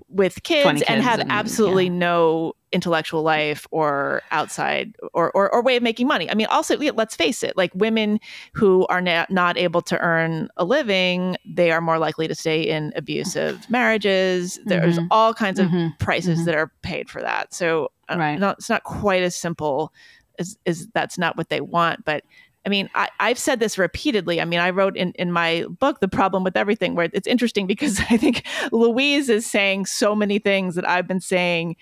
with kids, 20 and have and- absolutely yeah. no intellectual life or outside or, or or way of making money. I mean, also let's face it, like women who are na- not able to earn a living, they are more likely to stay in abusive marriages. There's Mhm. all kinds of Mhm. prices Mhm. that are paid for that. So uh, Right. not, it's not quite as simple as, as that's not what they want. But I mean, I, I've said this repeatedly. I mean, I wrote in, in my book, The Problem with Everything, where it's interesting because [LAUGHS] I think Louise is saying so many things that I've been saying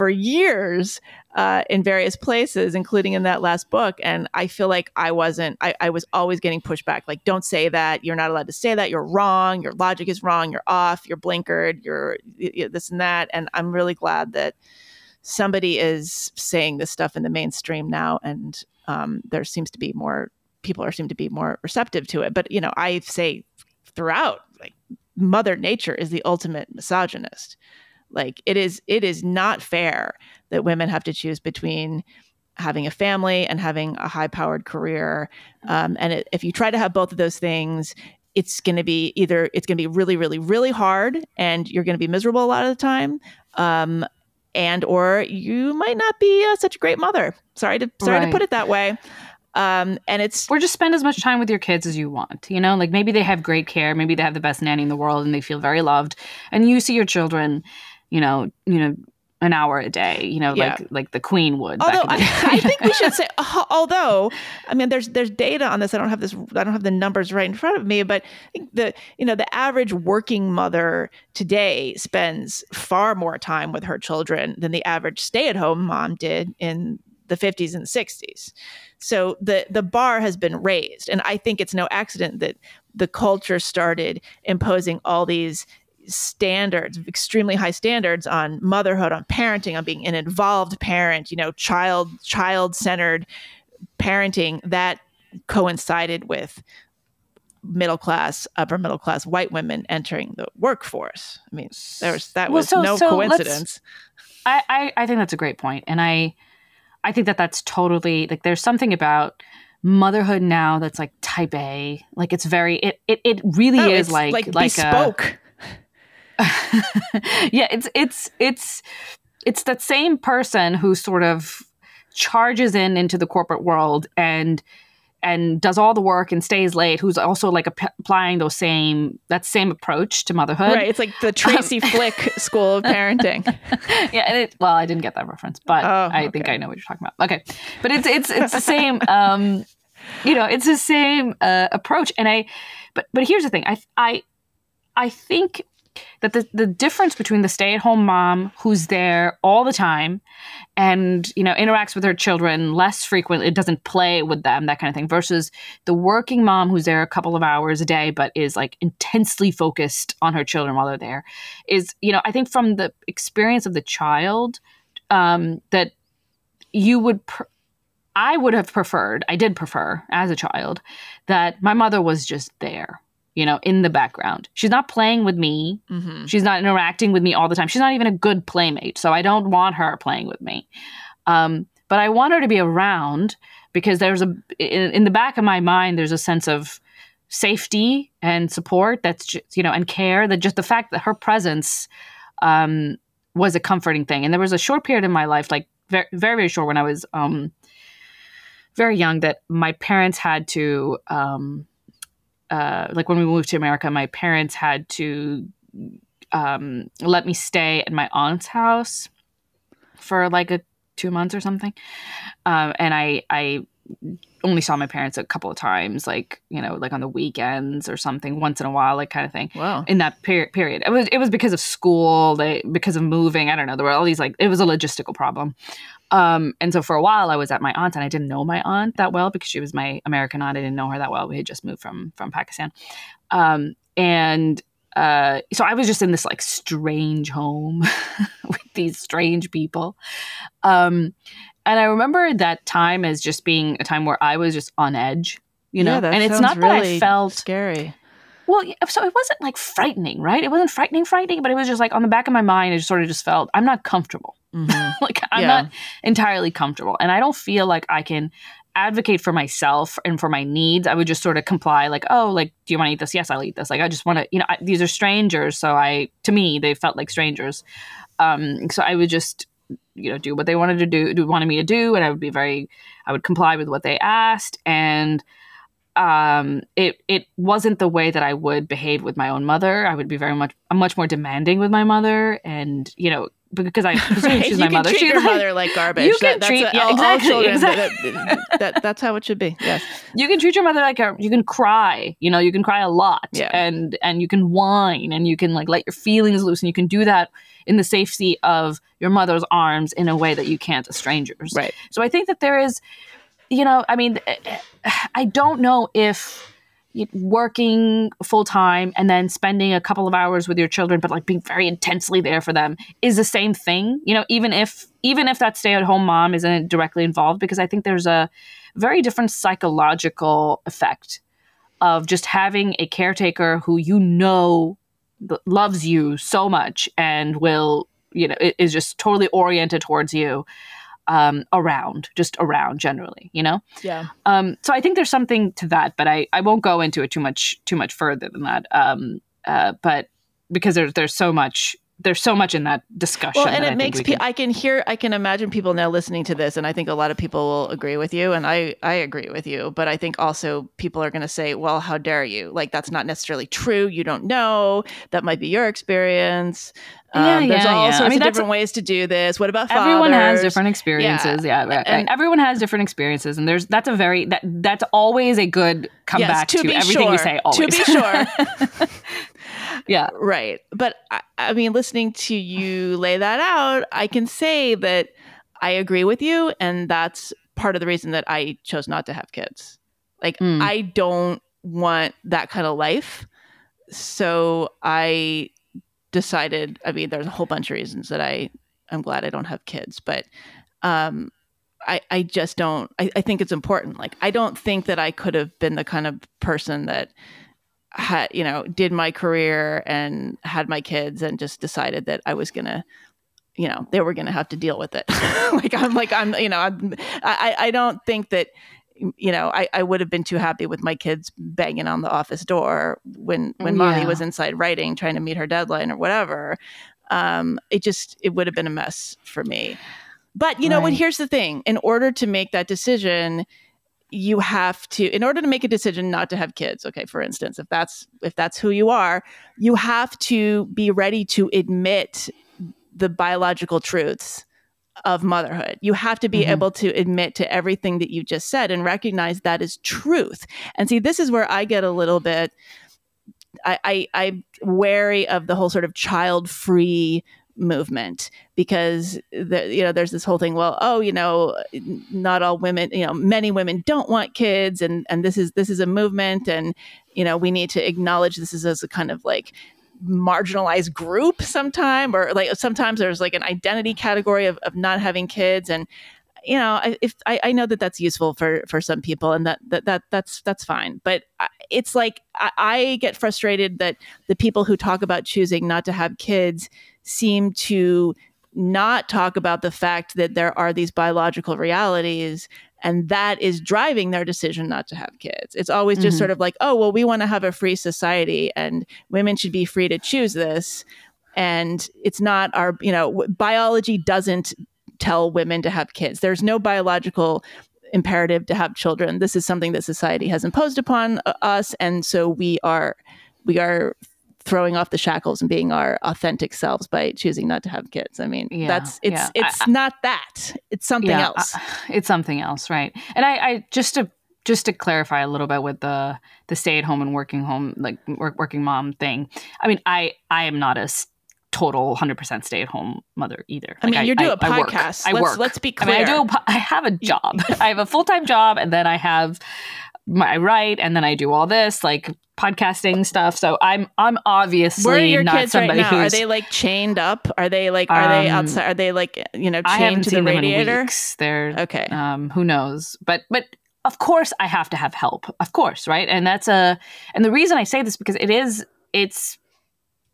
for years uh, in various places, including in that last book. And I feel like I wasn't, I, I was always getting pushed back. Like, don't say that. You're not allowed to say that. You're wrong. Your logic is wrong. You're off. You're blinkered. You're, you're this and that. And I'm really glad that somebody is saying this stuff in the mainstream now. And um, there seems to be more people are seem to be more receptive to it. But, you know, I say throughout, like, Mother Nature is the ultimate misogynist. Like it is it is not fair that women have to choose between having a family and having a high powered career. Um, and it, if you try to have both of those things, it's going to be either it's going to be really, really, really hard, and you're going to be miserable a lot of the time, um, and or you might not be uh, such a great mother. Sorry to sorry right. to put it that way. Um, and it's or just spend as much time with your kids as you want. You know, like maybe they have great care, maybe they have the best nanny in the world, and they feel very loved, and you see your children you know, you know, an hour a day, you know, yeah. like like the Queen would. Although I, I, think we should [LAUGHS] say, uh, although I mean, there's there's data on this. I don't have this. I don't have the numbers right in front of me, but the you know the average working mother today spends far more time with her children than the average stay-at-home mom did in the 50s and 60s. So the the bar has been raised, and I think it's no accident that the culture started imposing all these standards, extremely high standards on motherhood, on parenting, on being an involved parent, you know, child child centered parenting that coincided with middle class, upper middle class white women entering the workforce. I mean, there was that was so, no so coincidence. I, I I think that's a great point, and I I think that that's totally like there's something about motherhood now that's like type A. Like it's very it it, it really oh, is like like, like bespoke. A, [LAUGHS] yeah, it's it's it's it's that same person who sort of charges in into the corporate world and and does all the work and stays late who's also like ap- applying those same that same approach to motherhood. Right it's like the tracy um, [LAUGHS] flick school of parenting. [LAUGHS] Yeah and it well i didn't get that reference but oh, i think i know what you're talking about. Okay but it's it's it's the same um you know it's the same uh, approach and i but but here's the thing i i i think that the, the difference between the stay-at-home mom who's there all the time and you know interacts with her children less frequently it doesn't play with them that kind of thing versus the working mom who's there a couple of hours a day but is like intensely focused on her children while they're there is you know i think from the experience of the child um, that you would pr- i would have preferred i did prefer as a child that my mother was just there you know, in the background. She's not playing with me. Mm-hmm. She's not interacting with me all the time. She's not even a good playmate. So I don't want her playing with me. Um, but I want her to be around because there's a, in, in the back of my mind, there's a sense of safety and support that's just, you know, and care that just the fact that her presence um, was a comforting thing. And there was a short period in my life, like very, very, very short when I was um, very young, that my parents had to, um, uh, like when we moved to America, my parents had to um, let me stay at my aunt's house for like a two months or something, um, and I I only saw my parents a couple of times, like you know, like on the weekends or something, once in a while, like kind of thing. Wow. In that per- period, it was it was because of school, they because of moving. I don't know. There were all these like it was a logistical problem. Um, and so for a while I was at my aunt's and I didn't know my aunt that well because she was my American aunt. I didn't know her that well. We had just moved from from Pakistan. Um, and uh, so I was just in this like strange home [LAUGHS] with these strange people. Um, and I remember that time as just being a time where I was just on edge, you know. Yeah, and it's not really that I felt scary. Well, so it wasn't like frightening, right? It wasn't frightening, frightening, but it was just like on the back of my mind, I just sort of just felt I'm not comfortable. Mm-hmm. [LAUGHS] like I'm yeah. not entirely comfortable, and I don't feel like I can advocate for myself and for my needs. I would just sort of comply, like, oh, like, do you want to eat this? Yes, I'll eat this. Like, I just want to, you know, I, these are strangers, so I, to me, they felt like strangers. Um, so I would just, you know, do what they wanted to do, do wanted me to do, and I would be very, I would comply with what they asked, and um, it it wasn't the way that I would behave with my own mother. I would be very much I'm much more demanding with my mother, and you know, because I [LAUGHS] [LAUGHS] Right? she's you my can mother. treat She, your like, mother like [LAUGHS] garbage. you can that's treat- a- yeah, all, all exactly, children, exactly. that- that- that's how it should be. Yes. you can treat your mother like a, you can cry you know you can cry a lot Yeah. and and you can whine and you can like let your feelings loose and you can do that in the safety of your mother's arms in a way that you can't a stranger's Right. so i think that there is you know i mean [SIGHS] i don't know if working full time and then spending a couple of hours with your children but like being very intensely there for them is the same thing you know even if even if that stay at home mom isn't directly involved because i think there's a very different psychological effect of just having a caretaker who you know loves you so much and will you know is just totally oriented towards you um, around just around generally you know Yeah. um, so I think there's something to that, but I, I won't go into it too much too much further than that. Um, uh, but because there's there's so much there's so much in that discussion. Well, and I it makes we pe- can- I can hear, I can imagine people now listening to this, and I think a lot of people will agree with you, and I, I agree with you. But I think also people are going to say, "Well, how dare you? Like that's not necessarily true. You don't know. That might be your experience. Um, Yeah, there's yeah, all yeah. I sorts mean, of different ways to do this. What about Everyone has different experiences. Yeah, right, right. And- everyone has different experiences, and there's that's a very that that's always a good comeback to to, be everything sure. you say. Always To be sure. [LAUGHS] yeah, Right. But I, I mean, listening to you lay that out, I can say that I agree with you. And that's part of the reason that I chose not to have kids. Like, Mm. I don't want that kind of life. So I decided, I mean, there's a whole bunch of reasons that I, I'm glad I don't have kids, but, um, I, I just don't I, I think it's important like i don't think that i could have been the kind of person that had you know did my career and had my kids and just decided that i was gonna you know they were gonna have to deal with it. [LAUGHS] Like i'm like i'm you know I'm, i i don't think that you know I, I would have been too happy with my kids banging on the office door when when mommy was inside writing trying to meet her deadline or whatever. Um it just it would have been a mess for me. But you know what? Here's the thing. In order to make that decision you have to in order to make a decision not to have kids okay for instance if that's if that's who you are you have to be ready to admit the biological truths of motherhood you have to be Mhm. able to admit to everything that you just said and recognize that is truth and see this is where i get a little bit i, I i'm wary of the whole sort of child free movement because the, you know there's this whole thing well oh you know not all women you know many women don't want kids and and this is this is a movement and you know we need to acknowledge this is as a kind of like marginalized group sometime or like sometimes there's like an identity category of, of not having kids and you know I, if I, I know that that's useful for for some people and that that, that that's that's fine. But it's like I, I get frustrated that the people who talk about choosing not to have kids seem to not talk about the fact that there are these biological realities and that is driving their decision not to have kids. It's always just Mhm. sort of like, oh, well, we want to have a free society and women should be free to choose this. And it's not our, you know, biology doesn't tell women to have kids. There's no biological imperative to have children. This is something that society has imposed upon uh, us. And so we are, we are throwing off the shackles and being our authentic selves by choosing not to have kids. I mean, Yeah, that's it's yeah. it's I- not that. It's something Yeah, else. I- it's something else, right? And I, I just to just to clarify a little bit with the the stay at home and working home like work, working mom thing. I mean, I I am not a total 100% stay at home mother either. I mean, you do a I podcast. I Let's- work. let's be clear. I mean, I do. a I have a job. [LAUGHS] I have a full time job, and then I have my I write, and then I do all this like podcasting stuff. So I'm I'm obviously Where are your not kids right somebody now? Are they like chained up? Are they like are they Um, outside? Are they like you know I haven't chained to the seen them in radiator? weeks. They're Okay. um, who knows? But but of course I have to have help. Of course, right? And that's a and the reason I say this because it is it's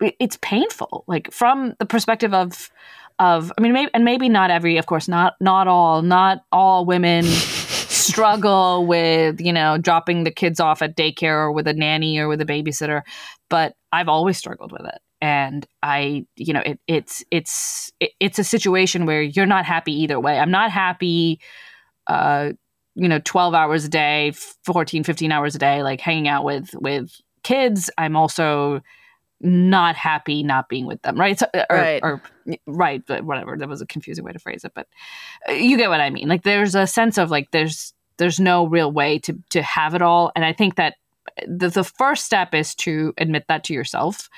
it's painful. Like from the perspective of of I mean maybe and maybe not every of course not not all not all women struggle with you know dropping the kids off at daycare or with a nanny or with a babysitter but i've always struggled with it and i you know it, it's it's it, it's a situation where you're not happy either way i'm not happy uh you know 12 hours a day 14 15 hours a day like hanging out with with kids i'm also not happy not being with them, right? So, or, Right. or right, but whatever. That was a confusing way to phrase it, but uh, you get what I mean. Like there's a sense of like there's there's no real way to to have it all, and I think that the the first step is to admit that to yourself,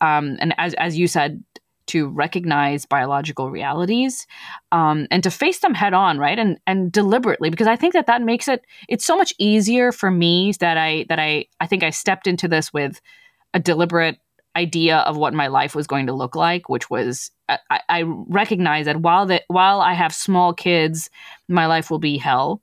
um, and as as you said. To recognize biological realities, um, and to face them head on, right, and and deliberately, because I think that that makes it it's so much easier for me that I that I I think I stepped into this with a deliberate idea of what my life was going to look like, which was I, I recognize that while that while I have small kids, my life will be hell,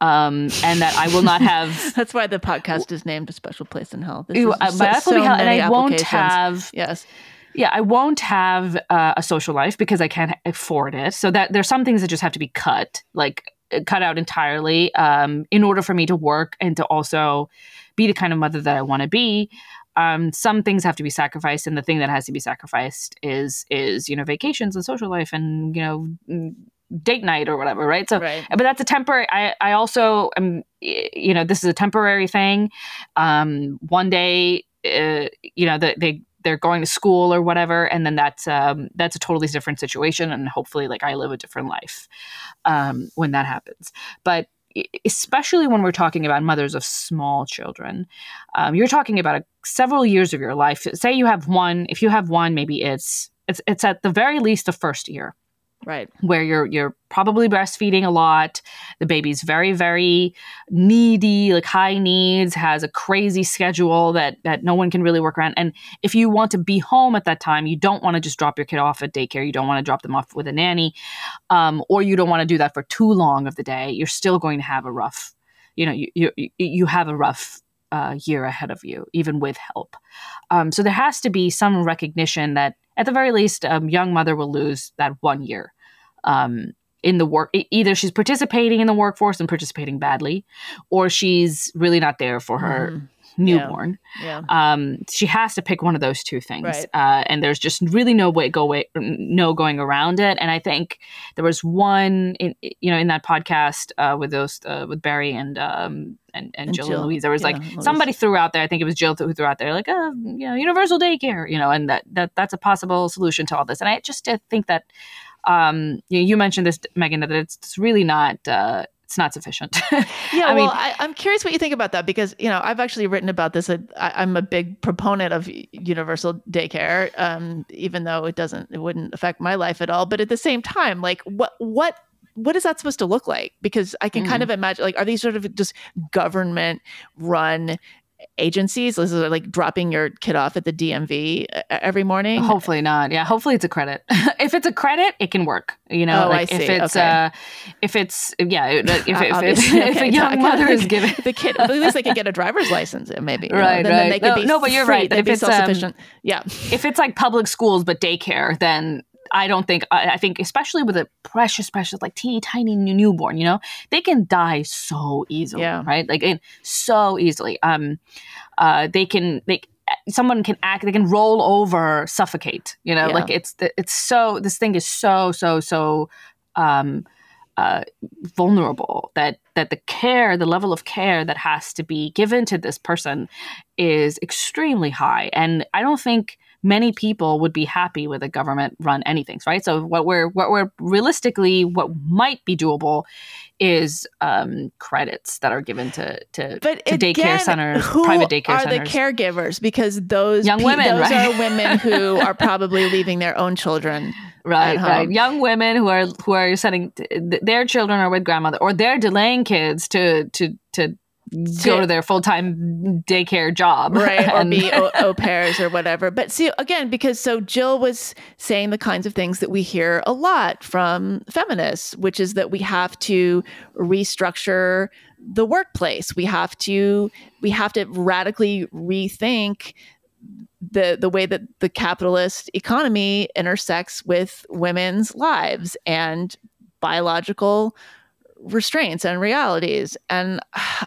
um, and that I will not have. [LAUGHS] That's why the podcast is named "A Special Place in Hell." This is so- my life will be hell, and I won't have Yes, yeah, I won't have uh, a social life because I can't afford it. So that there's some things that just have to be cut, like uh, cut out entirely, um, in order for me to work and to also be the kind of mother that I want to be. Um, some things have to be sacrificed, and the thing that has to be sacrificed is is you know vacations and social life and you know mm, date night or whatever, right? So right. but that's a temporary i i also am you know this is a temporary thing um one day uh, you know the, they they're going to school or whatever and then that's um that's a totally different situation and hopefully like i live a different life um when that happens but especially when we're talking about mothers of small children um, you're talking about a, several years of your life say you have one if you have one maybe it's it's it's at the very least the first year Right. where you're you're probably breastfeeding a lot. The baby's very very needy like high needs has a crazy schedule that that no one can really work around. And if you want to be home at that time you don't want to just drop your kid off at daycare. You don't want to drop them off with a nanny um, or you don't want to do that for too long of the day. You're still going to have a rough you know you you, you have a rough uh, year ahead of you even with help. Um, so there has to be some recognition that at the very least a young mother will lose that one year um, in the work either she's participating in the workforce and participating badly or she's really not there for her Mhm. newborn Yeah. um, she has to pick one of those two things Right. uh, and there's just really no way go way no going around it and i think there was one in you know in that podcast uh, with those uh, with Bari and um and, and, And jill, Jill. and louise there was Yeah, like Louise. somebody threw out there i think it was jill who threw out there like uh, you know universal daycare you know and that, that that's a possible solution to all this and i just think that um you, you mentioned this Meghan that it's, it's really not uh it's not sufficient [LAUGHS] Yeah, I well, mean- I, I'm curious what you think about that because you know I've actually written about this. I, I'm a big proponent of universal daycare, um, even though it doesn't, it wouldn't affect my life at all. But at the same time, like what what what is that supposed to look like? Because I can kind of imagine, like, are these sort of just government run agencies? This is like dropping your kid off at the DMV e- every morning. Hopefully not. Yeah, hopefully it's a credit. [LAUGHS] if it's a credit, it can work. You know, Oh, like I if see. it's Okay. uh if it's yeah, if [LAUGHS] if, if, if, a young I mother is given the kid, at least they could get a driver's license, uh, maybe. you know, Right, Then, then right. they could No, no, but you're free, right. They'd If be it's, um, self-sufficient. yeah. if it's like public schools but daycare, then I don't think I, I think especially with a precious, precious like teeny tiny new- newborn, you know, they can die so easily, Yeah. right? Like and so easily. Um, uh, they can they someone can act they can roll over suffocate you know Yeah. like it's it's so this thing is so so so um uh, vulnerable that that the care the level of care that has to be given to this person is extremely high and i don't think many people would be happy with a government run anything right so what we're what we're realistically what might be doable is um, credits that are given to to, But to daycare again, centers who private daycare are centers the caregivers? Because those Young pe- women, those right? are women who [LAUGHS] are probably leaving their own children. right at right home. young women who are who are sending th- their children are with grandmother or they're delaying kids to to to go to their full-time daycare job. Right or [LAUGHS] be au, au pairs or whatever. But see again because so jill was saying the kinds of things that we hear a lot from feminists which is that we have to restructure the workplace. We have to we have to radically rethink the the way that the capitalist economy intersects with women's lives and biological restraints and realities. And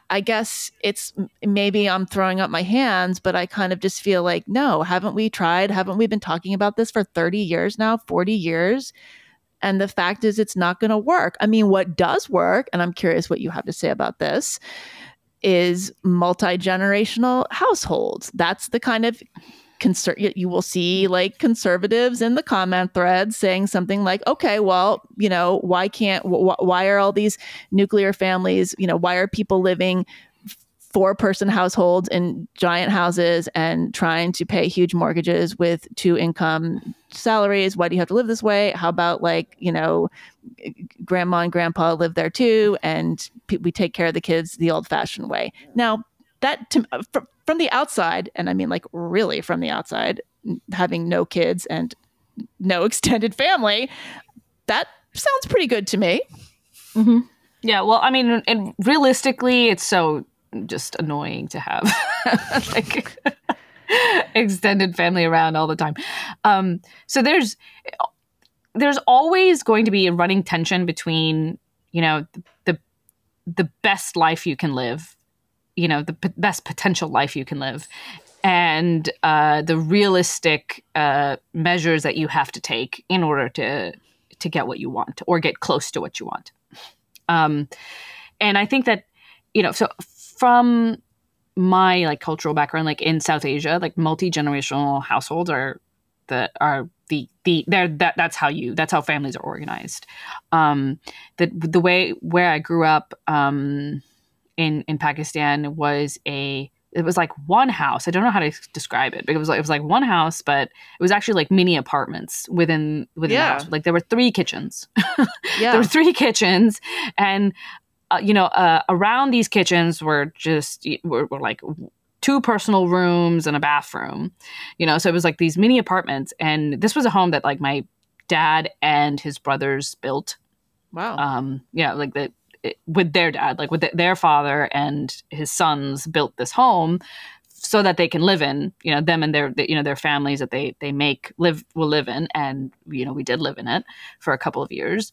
i guess it's maybe i'm throwing up my hands but i kind of just feel like no haven't we tried? Haven't we been talking about this for 30 years now 40 years? And the fact is it's not going to work. I mean what does work and i'm curious what you have to say about this is multi-generational households. That's the kind of conser- you- will see like conservatives in the comment threads saying something like okay well you know why can't wh- why are all these nuclear families you know why are people living four person households in giant houses and trying to pay huge mortgages with two income salaries? Why do you have to live this way? How about like you know grandma and grandpa live there too and we take care of the kids the old fashioned way. Now that to, fr- from the outside and i mean like really from the outside having no kids and no [LAUGHS] extended family that sounds pretty good to me Yeah, well, I mean, and realistically, it's so just annoying to have [LAUGHS] like [LAUGHS] extended family around all the time. Um, so there's there's always going to be a running tension between you know the the best life you can live, you know the p- best potential life you can live, and uh, the realistic uh, measures that you have to take in order to to get what you want or get close to what you want. Um, and I think that you know, so from my like cultural background, like in South Asia, like multi generational households are that are the the they're that that's how you that's how families are organized. Um, the the way where I grew up um, in in Pakistan was a it was like one house. I don't know how to describe it, but it was like it was like one house, but it was actually like mini apartments within within Yeah. the house. Like there were three kitchens. [LAUGHS] yeah there were three kitchens and uh, you know uh, around these kitchens were just were, were like two personal rooms and a bathroom you know so it was like these mini apartments and this was a home that like my dad and his brothers built wow um yeah like that it- with their dad like with th- their father and his sons built this home so that they can live in you know them and their you know their families that they they make live will live in. And you know we did live in it for a couple of years.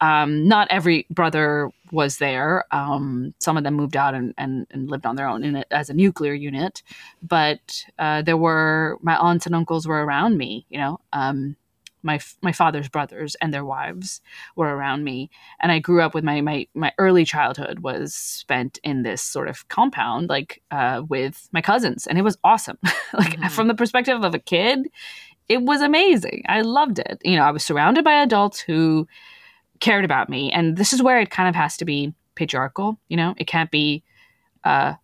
Um not every brother was there. Um some of them moved out and and, and lived on their own in it as a nuclear unit. But uh, there were my aunts and uncles were around me you know um my my father's brothers and their wives were around me. And i grew up with my my my early childhood was spent in this sort of compound like uh, with my cousins. And it was awesome. [LAUGHS] Like Mhm. from the perspective of a kid it was amazing. I loved it. You know i was surrounded by adults who cared about me. And this is where it kind of has to be patriarchal you know? It can't be uh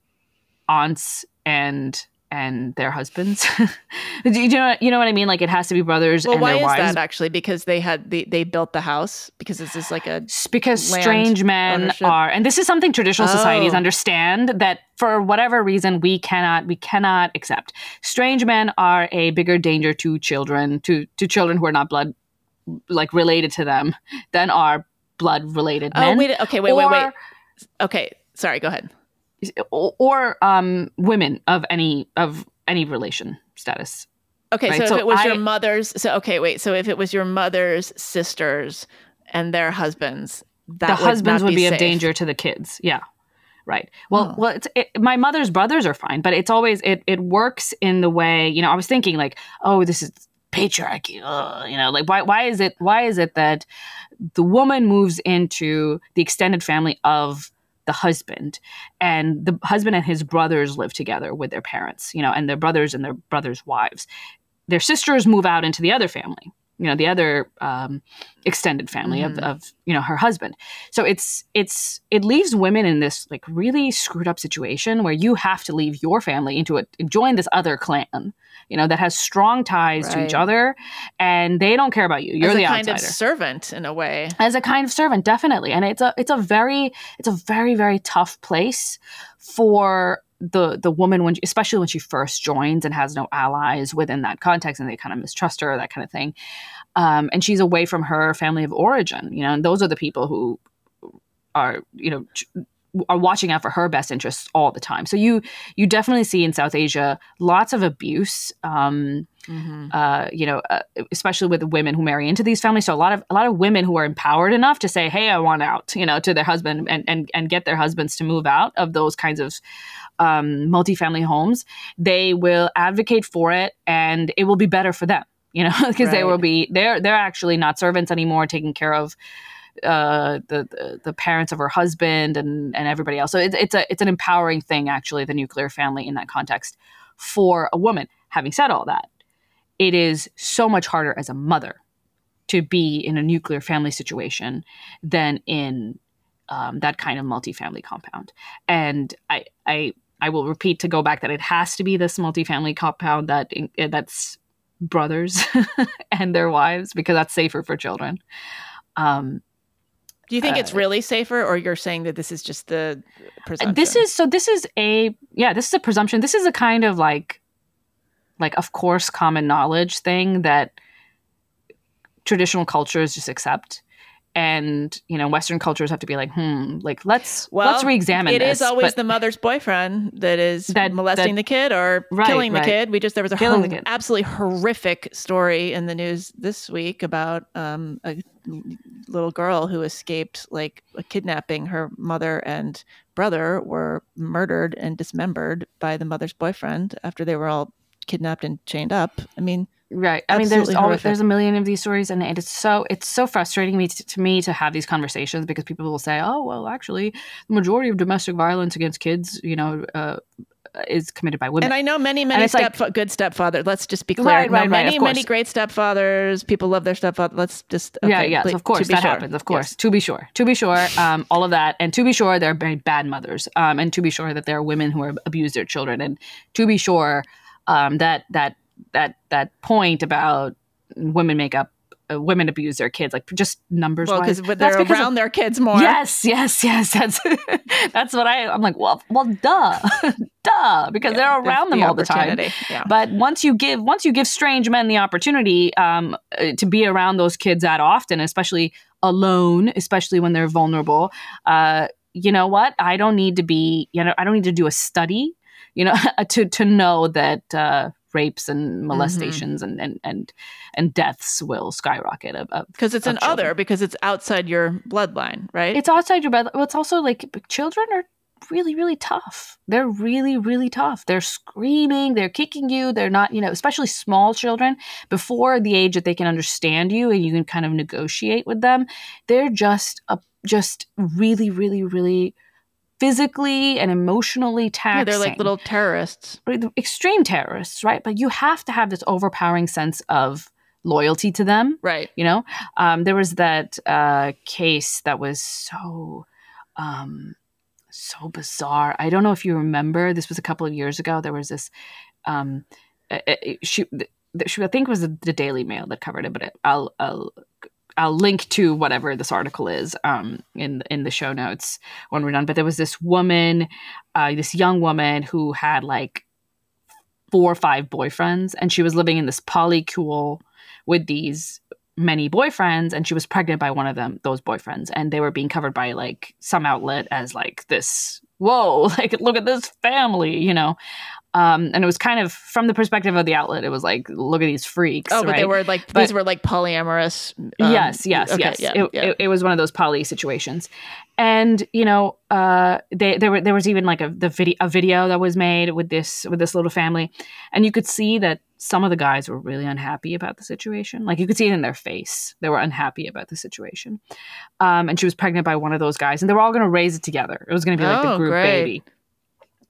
aunts and and their husbands. [LAUGHS] Do you know you know what i mean? Like it has to be brothers well and why their is wives. that actually? Because they had they, they built the house? Because this is like a because strange men ownership? are and this is something traditional societies Oh. understand that for whatever reason we cannot we cannot accept. Strange men are a bigger danger to children to to children who are not blood like related to them than are blood related oh, men. oh wait okay wait wait wait. Okay sorry go ahead or, um women of any of any relation status Okay, Right, so, so if it was I- your mother's, so okay, wait. So if it was your mother's sisters and their husbands, that the would husbands would be, of danger to the kids. Yeah. Right. Well, Oh. well, it's it, my mother's brothers are fine, but it's always it it works in the way you know. I was thinking like, oh, this is patriarchy. Ugh, you know, like why why is it why is it that the woman moves into the extended family of the husband and the husband and his brothers live together with their parents you know and their brothers and their brothers wives. Their sisters move out into the other family you know the other um, extended family Mhm. of, of you know her husband. So it's it's it leaves women in this like really screwed up situation where you have to leave your family into it join this other clan you know that has strong ties to each other and they don't care about you. You're As a the kind outsider. of servant in a way. as a kind of servant definitely. And it's a it's a very it's a very very tough place for the the woman when especially when she first joins and has no allies within that context and they kind of mistrust her that kind of thing. Um, and she's away from her family of origin you know and those are the people who are you know are watching out for her best interests all the time so you you definitely see in south asia lots of abuse um, Mhm. uh, you know, uh, especially with women who marry into these families. So a lot of a lot of women who are empowered enough to say, "Hey, I want out," you know, to their husband and and and get their husbands to move out of those kinds of um, multifamily homes. They will advocate for it, and it will be better for them. You know, [LAUGHS] because they will be they're they're actually not servants anymore, taking care of uh, the, the the parents of her husband and and everybody else. So it's it's a it's an empowering thing actually, the nuclear family in that context for a woman. having said all that, it is so much harder as a mother to be in a nuclear family situation than in um, that kind of multifamily compound. And I, I, I will repeat to go back that it has to be this multifamily compound that that's brothers [LAUGHS] and their wives because that's safer for children. Um, do you think uh, it's really safer, or you're saying that this is just the presumption? This is so. This is a yeah. This is a presumption. This is a kind of like, like of course, common knowledge thing that traditional cultures just accept and you know western cultures have to be like hmm like let's well, let's re-examine It this. is always but the mother's boyfriend that is that, molesting that, the kid or right, killing the right. kid we just there was a killing ho- absolutely horrific story in the news this week about um, a little girl who escaped like a kidnapping her mother and brother were murdered and dismembered by the mother's boyfriend after they were all kidnapped and chained up i mean Right. I mean, there's always there's a million of these stories, and it's so it's so frustrating me to, to, me to have these conversations because people will say, "Oh, well, actually, the majority of domestic violence against kids, you know, uh, is committed by women." And I know many, many step like, good stepfathers. Let's just be clear. Right, right, no, many, many great stepfathers. People love their stepfather. Let's just okay, yeah, yeah. of course, that sure. happens. Of course, yes. to be sure, to be sure, um, all of that, and to be sure, there are very bad mothers, um, and to be sure that there are women who are abuse their children, and to be sure um, that that that that point about women make up uh, women abuse their kids, like just numbers well, wise. Because they're around of, their kids more. Yes, yes, yes. That's [LAUGHS] that's what I. I'm like, well, well, duh, [LAUGHS] duh, because yeah, they're around them the all the time. Yeah. But once you give once you give strange men the opportunity um, uh, to be around those kids that often, especially alone, especially when they're vulnerable, uh, you know what? I don't need to be. You know, I don't need to do a study. You know, [LAUGHS] to to know that. Uh, rapes and mm-hmm. molestations mm-hmm. and, and and and deaths will skyrocket because it's an children. other because it's outside your bloodline right it's outside your bloodline well, it's also like children are really really tough they're really really tough they're screaming they're kicking you they're not you know especially small children before the age that they can understand you and you can kind of negotiate with them they're just a just really really really physically and emotionally taxing. Yeah, they're like little terrorists. Extreme terrorists, right? But you have to have this overpowering sense of loyalty to them. Right. You know, um, there was that uh, case that was so. Um, so bizarre. I don't know if you remember. This was a couple of years ago. There was this. Um, she, she, I think it was the Daily Mail that covered it, but it, I'll, I'll link to whatever this article is um, in in the show notes when we're done. But there was this woman, uh, this young woman who had like four or five boyfriends, and she was living in this polycule with these many boyfriends, and she was pregnant by one of them, those boyfriends, and they were being covered by like some outlet as like this. Whoa! [LAUGHS] Like, look at this family, you know. Um, and it was kind of from the perspective of the outlet, it was like, look at these freaks. Oh, but right? they were like but, these were like polyamorous. Um, yes, yes, okay, yes. Yeah, it, yeah. It, it, was one of those poly situations, and you know, uh, they, there were there was even like a the video a video that was made with this with this little family, and you could see that some of the guys were really unhappy about the situation. Like you could see it in their face; they were unhappy about the situation. Um, and she was pregnant by one of those guys, and they were all going to raise it together. It was going to be like oh, the group great. baby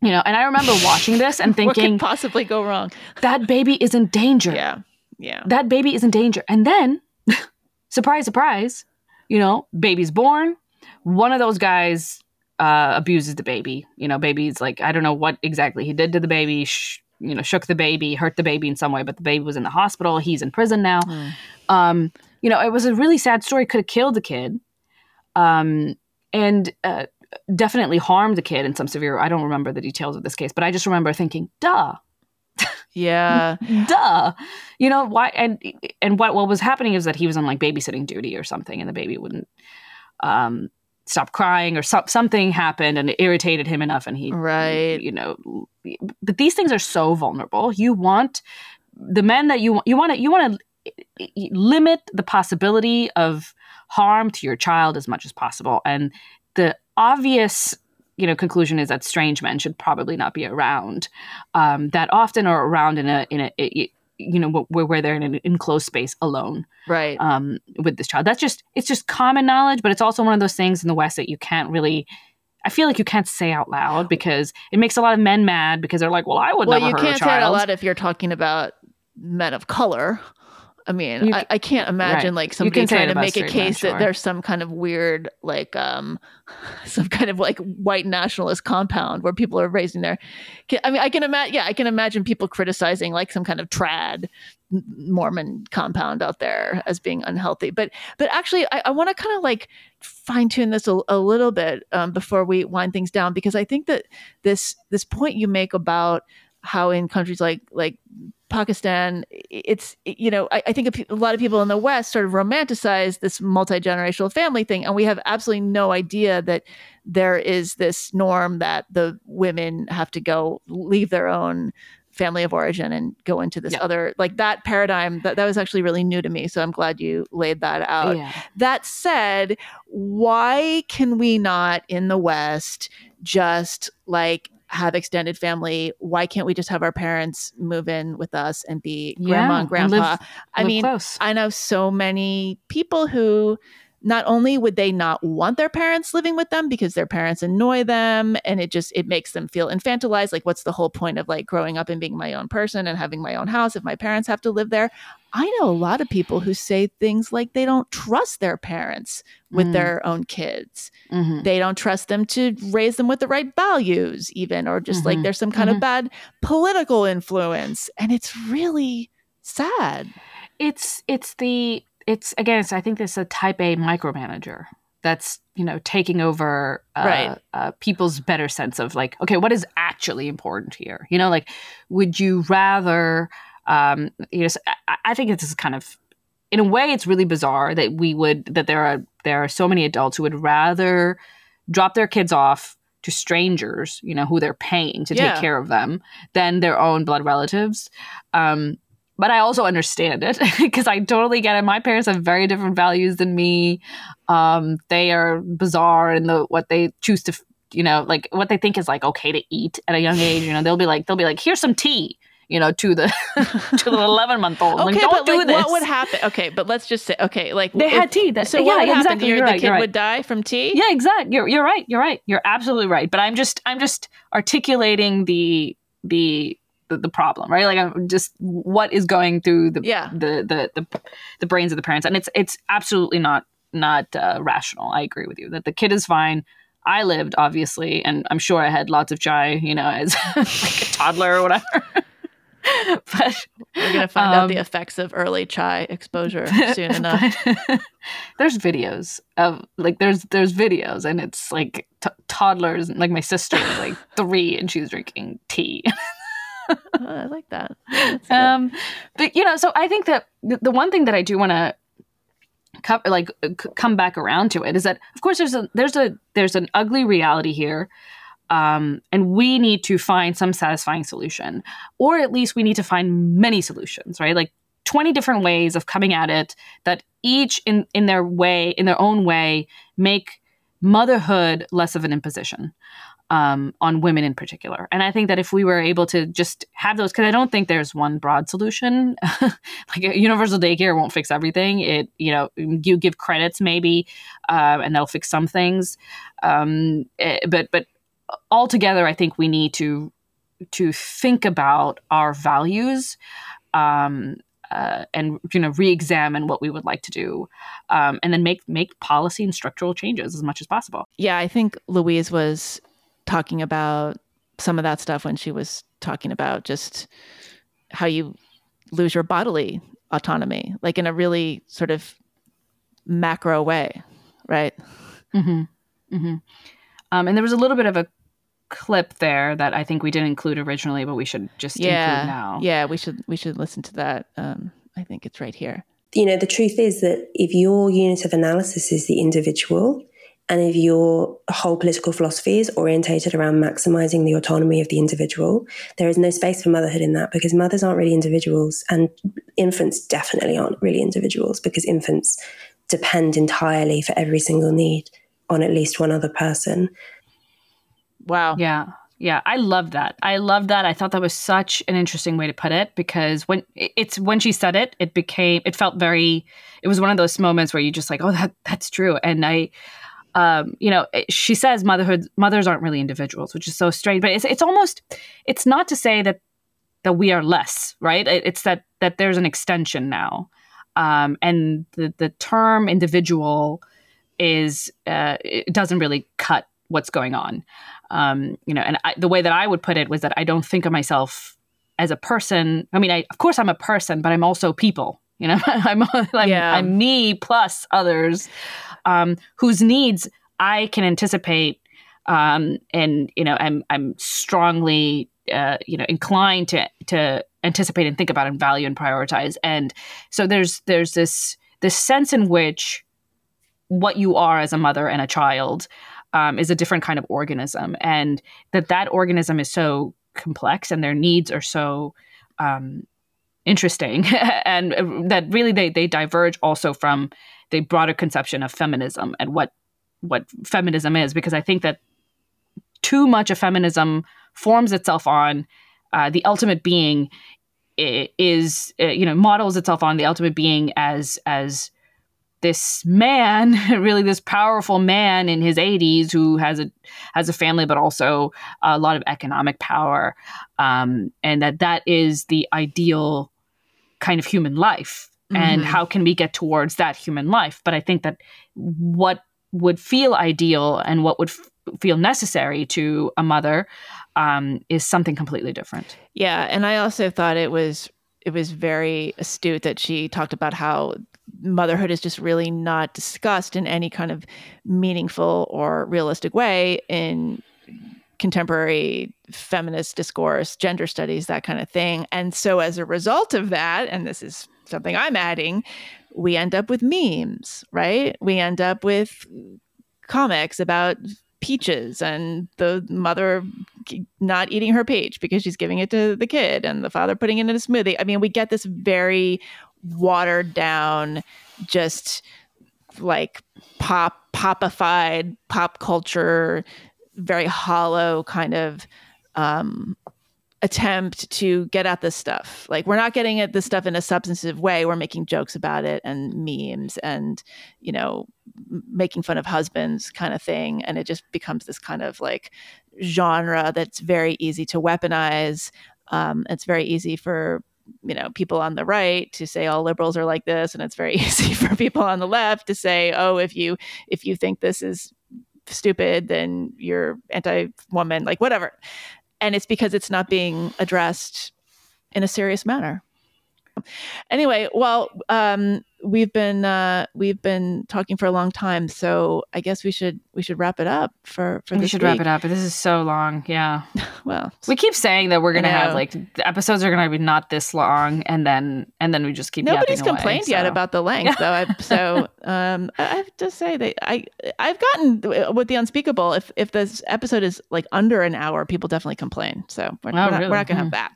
you know and i remember watching this and thinking [LAUGHS] what could possibly go wrong? That baby is in danger. Yeah yeah. That baby is in danger. And then [LAUGHS] surprise surprise you know baby's born. One of those guys uh, abuses the baby. You know baby's like i don't know what exactly he did to the baby sh- you know shook the baby hurt the baby in some way but the baby was in the hospital. He's in prison now. Mm. um, you know it was a really sad story. Could have killed the kid. Um, and uh, definitely harmed the kid in some severe. I don't remember the details of this case, but I just remember thinking, "Duh." Yeah. [LAUGHS] Duh. You know why? And and what what was happening is that he was on like babysitting duty or something, and the baby wouldn't um, stop crying or so, something happened and it irritated him enough, and he right. You know, but these things are so vulnerable. You want the men that you you want to you want to limit the possibility of harm to your child as much as possible, and the obvious you know conclusion is that strange men should probably not be around um, that often or around in a in a you know where, where they're in an enclosed space alone right um, with this child that's just it's just common knowledge but it's also one of those things in the west that you can't really I feel like you can't say out loud because it makes a lot of men mad because they're like, well, I would well, never you hurt can't say it a child. lot if you're talking about men of color. I mean, I, I can't imagine right. like somebody trying to make a case sure. that there's some kind of weird, like, um, [LAUGHS] some kind of like white nationalist compound where people are raising their. I mean, I can imagine. Yeah, I can imagine people criticizing like some kind of trad Mormon compound out there as being unhealthy. But but actually, I, I want to kind of like fine tune this a, a little bit um, before we wind things down because I think that this this point you make about how in countries like like Pakistan, it's you know I, I think a, pe- a lot of people in the West sort of romanticize this multi generational family thing, and we have absolutely no idea that there is this norm that the women have to go leave their own family of origin and go into this Yeah. other like that paradigm that, that was actually really new to me so i'm glad you laid that out yeah. that said, why can we not in the West just like have extended family? Why can't we just have our parents move in with us and be grandma Yeah, and and grandpa? live- I Live mean, close. I know so many people who not only would they not want their parents living with them because their parents annoy them and it just it makes them feel infantilized like what's the whole point of like growing up and being my own person and having my own house if my parents have to live there i know a lot of people who say things like they don't trust their parents with Mm. their own kids Mhm. they don't trust them to raise them with the right values even or just like Mhm. there's some kind Mhm. of bad political influence and it's really sad it's it's the it's again it's, i think this is a type a micromanager that's you know taking over uh, Right. uh, people's better sense of like okay what is actually important here you know like would you rather um you know I think it's kind of in a way it's really bizarre that we would that there are there are so many adults who would rather drop their kids off to strangers you know who they're paying to Yeah. take care of them than their own blood relatives um but I also understand it [LAUGHS] because I totally get it. My parents have very different values than me. Um, they are bizarre in the what they choose to, you know, like what they think is like okay to eat at a young age. You know, they'll be like, they'll be like, here's some tea, you know, to the [LAUGHS] to the [LAUGHS] eleven month old. Okay, like, don't but do like, this. what would happen? Okay, but let's just say, okay, like They if- had tea. That, So yeah, what would happen? exactly. You're the right. kid right. would die from tea. Yeah, exactly. You're you're right. You're right. You're absolutely right. But I'm just I'm just articulating the the the, the problem, right? Like I'm just what is going through the Yeah. the, the the the brains of the parents, and it's it's absolutely not not uh, rational. I agree with you that the kid is fine. I lived obviously, and I'm sure I had lots of chai, you know, as [LAUGHS] like a toddler or whatever. [LAUGHS] but We're gonna find out the Um, effects of early chai exposure [LAUGHS] soon enough. But [LAUGHS] there's videos of like there's there's videos and it's like t- toddlers like my sister is like three and she's drinking tea Oh, I like that. Yeah, that's good. um but you know so i think that the, the one thing that i do want to co- like c- come back around to it is that of course there's a there's a there's an ugly reality here um, and we need to find some satisfying solution or at least we need to find many solutions right like 20 different ways of coming at it that each in in their way in their own way make motherhood less of an imposition um, on women in particular. And I think that if we were able to just have those, because I don't think there's one broad solution. [LAUGHS] like universal daycare won't fix everything. It, you know, you give credits maybe, uh, and that'll fix some things. Um, eh, but but altogether, I think we need to to think about our values. Um, uh, and you know, re-examine what we would like to do, um, and then make make policy and structural changes as much as possible. yeah, I think Louise was talking about some of that stuff when she was talking about just how you lose your bodily autonomy, like in a really sort of macro way, right? Mm-hmm. Mm-hmm. Um, and there was a little bit of a clip there that I think we didn't include originally, but we should just yeah, include now. yeah, we should we should listen to that. Um, I think it's right here. you know, the truth is that if your unit of analysis is the individual, and if your whole political philosophy is orientated around maximizing the autonomy of the individual, there is no space for motherhood in that because mothers aren't really individuals, and infants definitely aren't really individuals because infants depend entirely for every single need on at least one other person. Wow. Yeah. Yeah, I love that. I love that. I thought that was such an interesting way to put it because when it's when she said it, it became it felt very. It was one of those moments where you just like, oh, that that's true. And I, um, you know, she says motherhood mothers aren't really individuals, which is so strange. But it's it's almost it's not to say that that we are less, right? It's that that there's an extension now, um, and the the term individual is uh, it doesn't really cut what's going on. Um, you know, and I, the way that I would put it was that I don't think of myself as a person. I mean, I, of course I'm a person, but I'm also people. You know, [LAUGHS] I'm [LAUGHS] I'm, yeah. I'm me plus others um, whose needs I can anticipate, um, and you know, I'm I'm strongly uh, you know inclined to to anticipate and think about and value and prioritize. And so there's there's this this sense in which what you are as a mother and a child um, is a different kind of organism, and that that organism is so complex and their needs are so um, interesting, [LAUGHS] and that really they they diverge also from the broader conception of feminism and what what feminism is, because I think that too much of feminism forms itself on uh, the ultimate being is uh, you know models itself on the ultimate being as as this man [LAUGHS] really this powerful man in his 80s who has a has a family but also a lot of economic power um, and that that is the ideal kind of human life mm-hmm. and how can we get towards that human life but i think that what would feel ideal and what would f- feel necessary to a mother um, is something completely different. Yeah, and I also thought it was it was very astute that she talked about how motherhood is just really not discussed in any kind of meaningful or realistic way in contemporary feminist discourse, gender studies, that kind of thing. And so as a result of that, and this is something I'm adding, we end up with memes, right? We end up with comics about peaches and the mother not eating her peach because she's giving it to the kid and the father putting it in a smoothie. I mean, we get this very watered down, just like pop popified pop culture, very hollow kind of um, attempt to get at this stuff. Like we're not getting at this stuff in a substantive way. We're making jokes about it and memes and, you know, making fun of husbands kind of thing. And it just becomes this kind of like genre that's very easy to weaponize. Um, it's very easy for you know people on the right to say all liberals are like this and it's very [LAUGHS] easy for people on the left to say oh if you if you think this is stupid then you're anti-woman like whatever and it's because it's not being addressed in a serious manner. Anyway, well, um, we've been uh, we've been talking for a long time, so I guess we should we should wrap it up for for. We should week. wrap it up, but this is so long. Yeah. [LAUGHS] well, we keep saying that we're gonna have like the episodes are gonna be not this long, and then and then we just keep. Nobody's complained away, yet so. about the length, [LAUGHS] though. I, so um, I have to say that I I've gotten with the unspeakable. If if this episode is like under an hour, people definitely complain. So we're, oh, we're, not, really? we're not, gonna have hmm. that.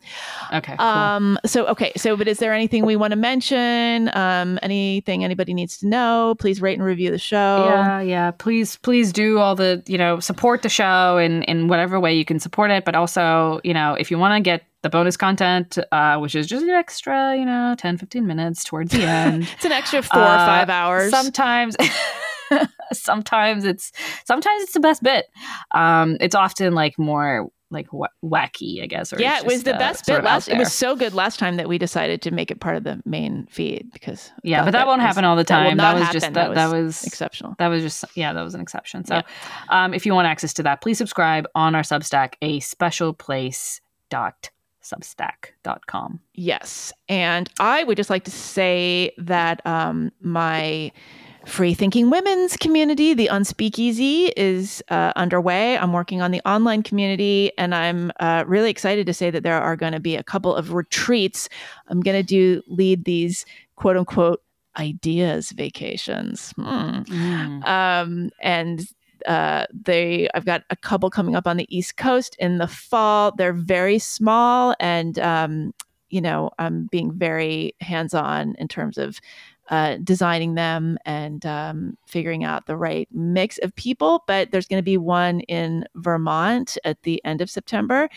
Okay. Cool. Um. So okay. So, but is there anything we want to mention? Um. Anything anybody needs to know? Please rate and review the show. Yeah. Yeah. Please. Please do all the you know support the show in in whatever way you can support it, but also you know if you want to get the bonus content, uh, which is just an extra, you know, 10, 15 minutes towards the end. [LAUGHS] it's an extra four uh, or five hours. Sometimes. [LAUGHS] sometimes it's sometimes it's the best bit. Um, it's often like more like wacky, I guess. yeah, it was the uh, best bit last. It was so good last time that we decided to make it part of the main feed because yeah, but that, won't was, happen all the time. That, that was just that, that, was that, was exceptional. That was just yeah, that was an exception. So, yeah. um, if you want access to that, please subscribe on our Substack, a special place dot substack.com. Yes. And I would just like to say that um, my Free Thinking Women's community, the Unspeakeasy, is uh, underway. I'm working on the online community, and I'm uh, really excited to say that there are going to be a couple of retreats. I'm going to do lead these quote unquote ideas vacations, hmm. mm. um, and uh, they I've got a couple coming up on the East Coast in the fall. They're very small, and um, you know I'm being very hands on in terms of uh, designing them and um, figuring out the right mix of people. But there's going to be one in Vermont at the end of September.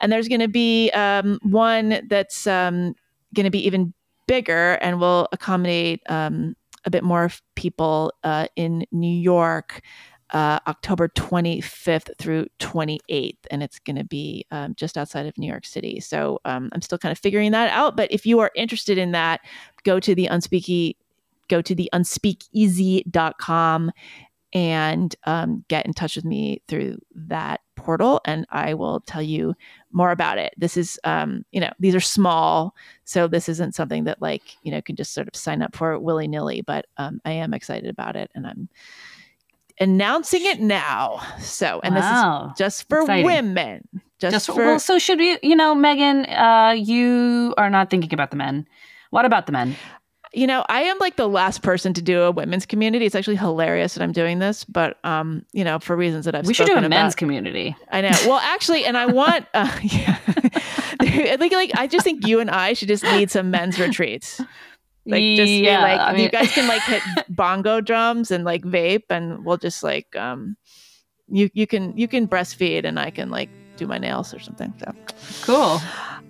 And there's going to be um, one that's um, going to be even bigger and will accommodate um, a bit more people uh, in New York. uh, October 25th through 28th, and it's going to be um, just outside of New York City. So um, I'm still kind of figuring that out. But if you are interested in that, go to the unspeaky, go to the unspeakeasy.com and um, get in touch with me through that portal, and I will tell you more about it. This is, um, you know, these are small, so this isn't something that like you know can just sort of sign up for willy nilly. But um, I am excited about it, and I'm announcing it now. So, and Wow. this is just for Exciting. women. Just, Just for well, so should we? You know, Meghan, uh, you are not thinking about the men. What about the men? you know, I am like the last person to do a women's community. It's actually hilarious that I'm doing this, but um, you know, for reasons that I've we should do a men's community. I know. Well, actually, and I want, uh, [LAUGHS] yeah, [LAUGHS] I like I just think you and I should just lead some men's retreats. Like just Yeah, like I you guys can like hit bongo drums and like vape, and we'll just like um, you you can you can breastfeed and I can like do my nails or something. So Cool.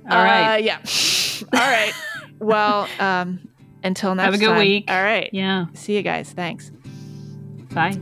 All right. uh, yeah. [LAUGHS] All right. Well, um, until next time. Have a good time. week. All right. Yeah. See you guys. Thanks. Bye.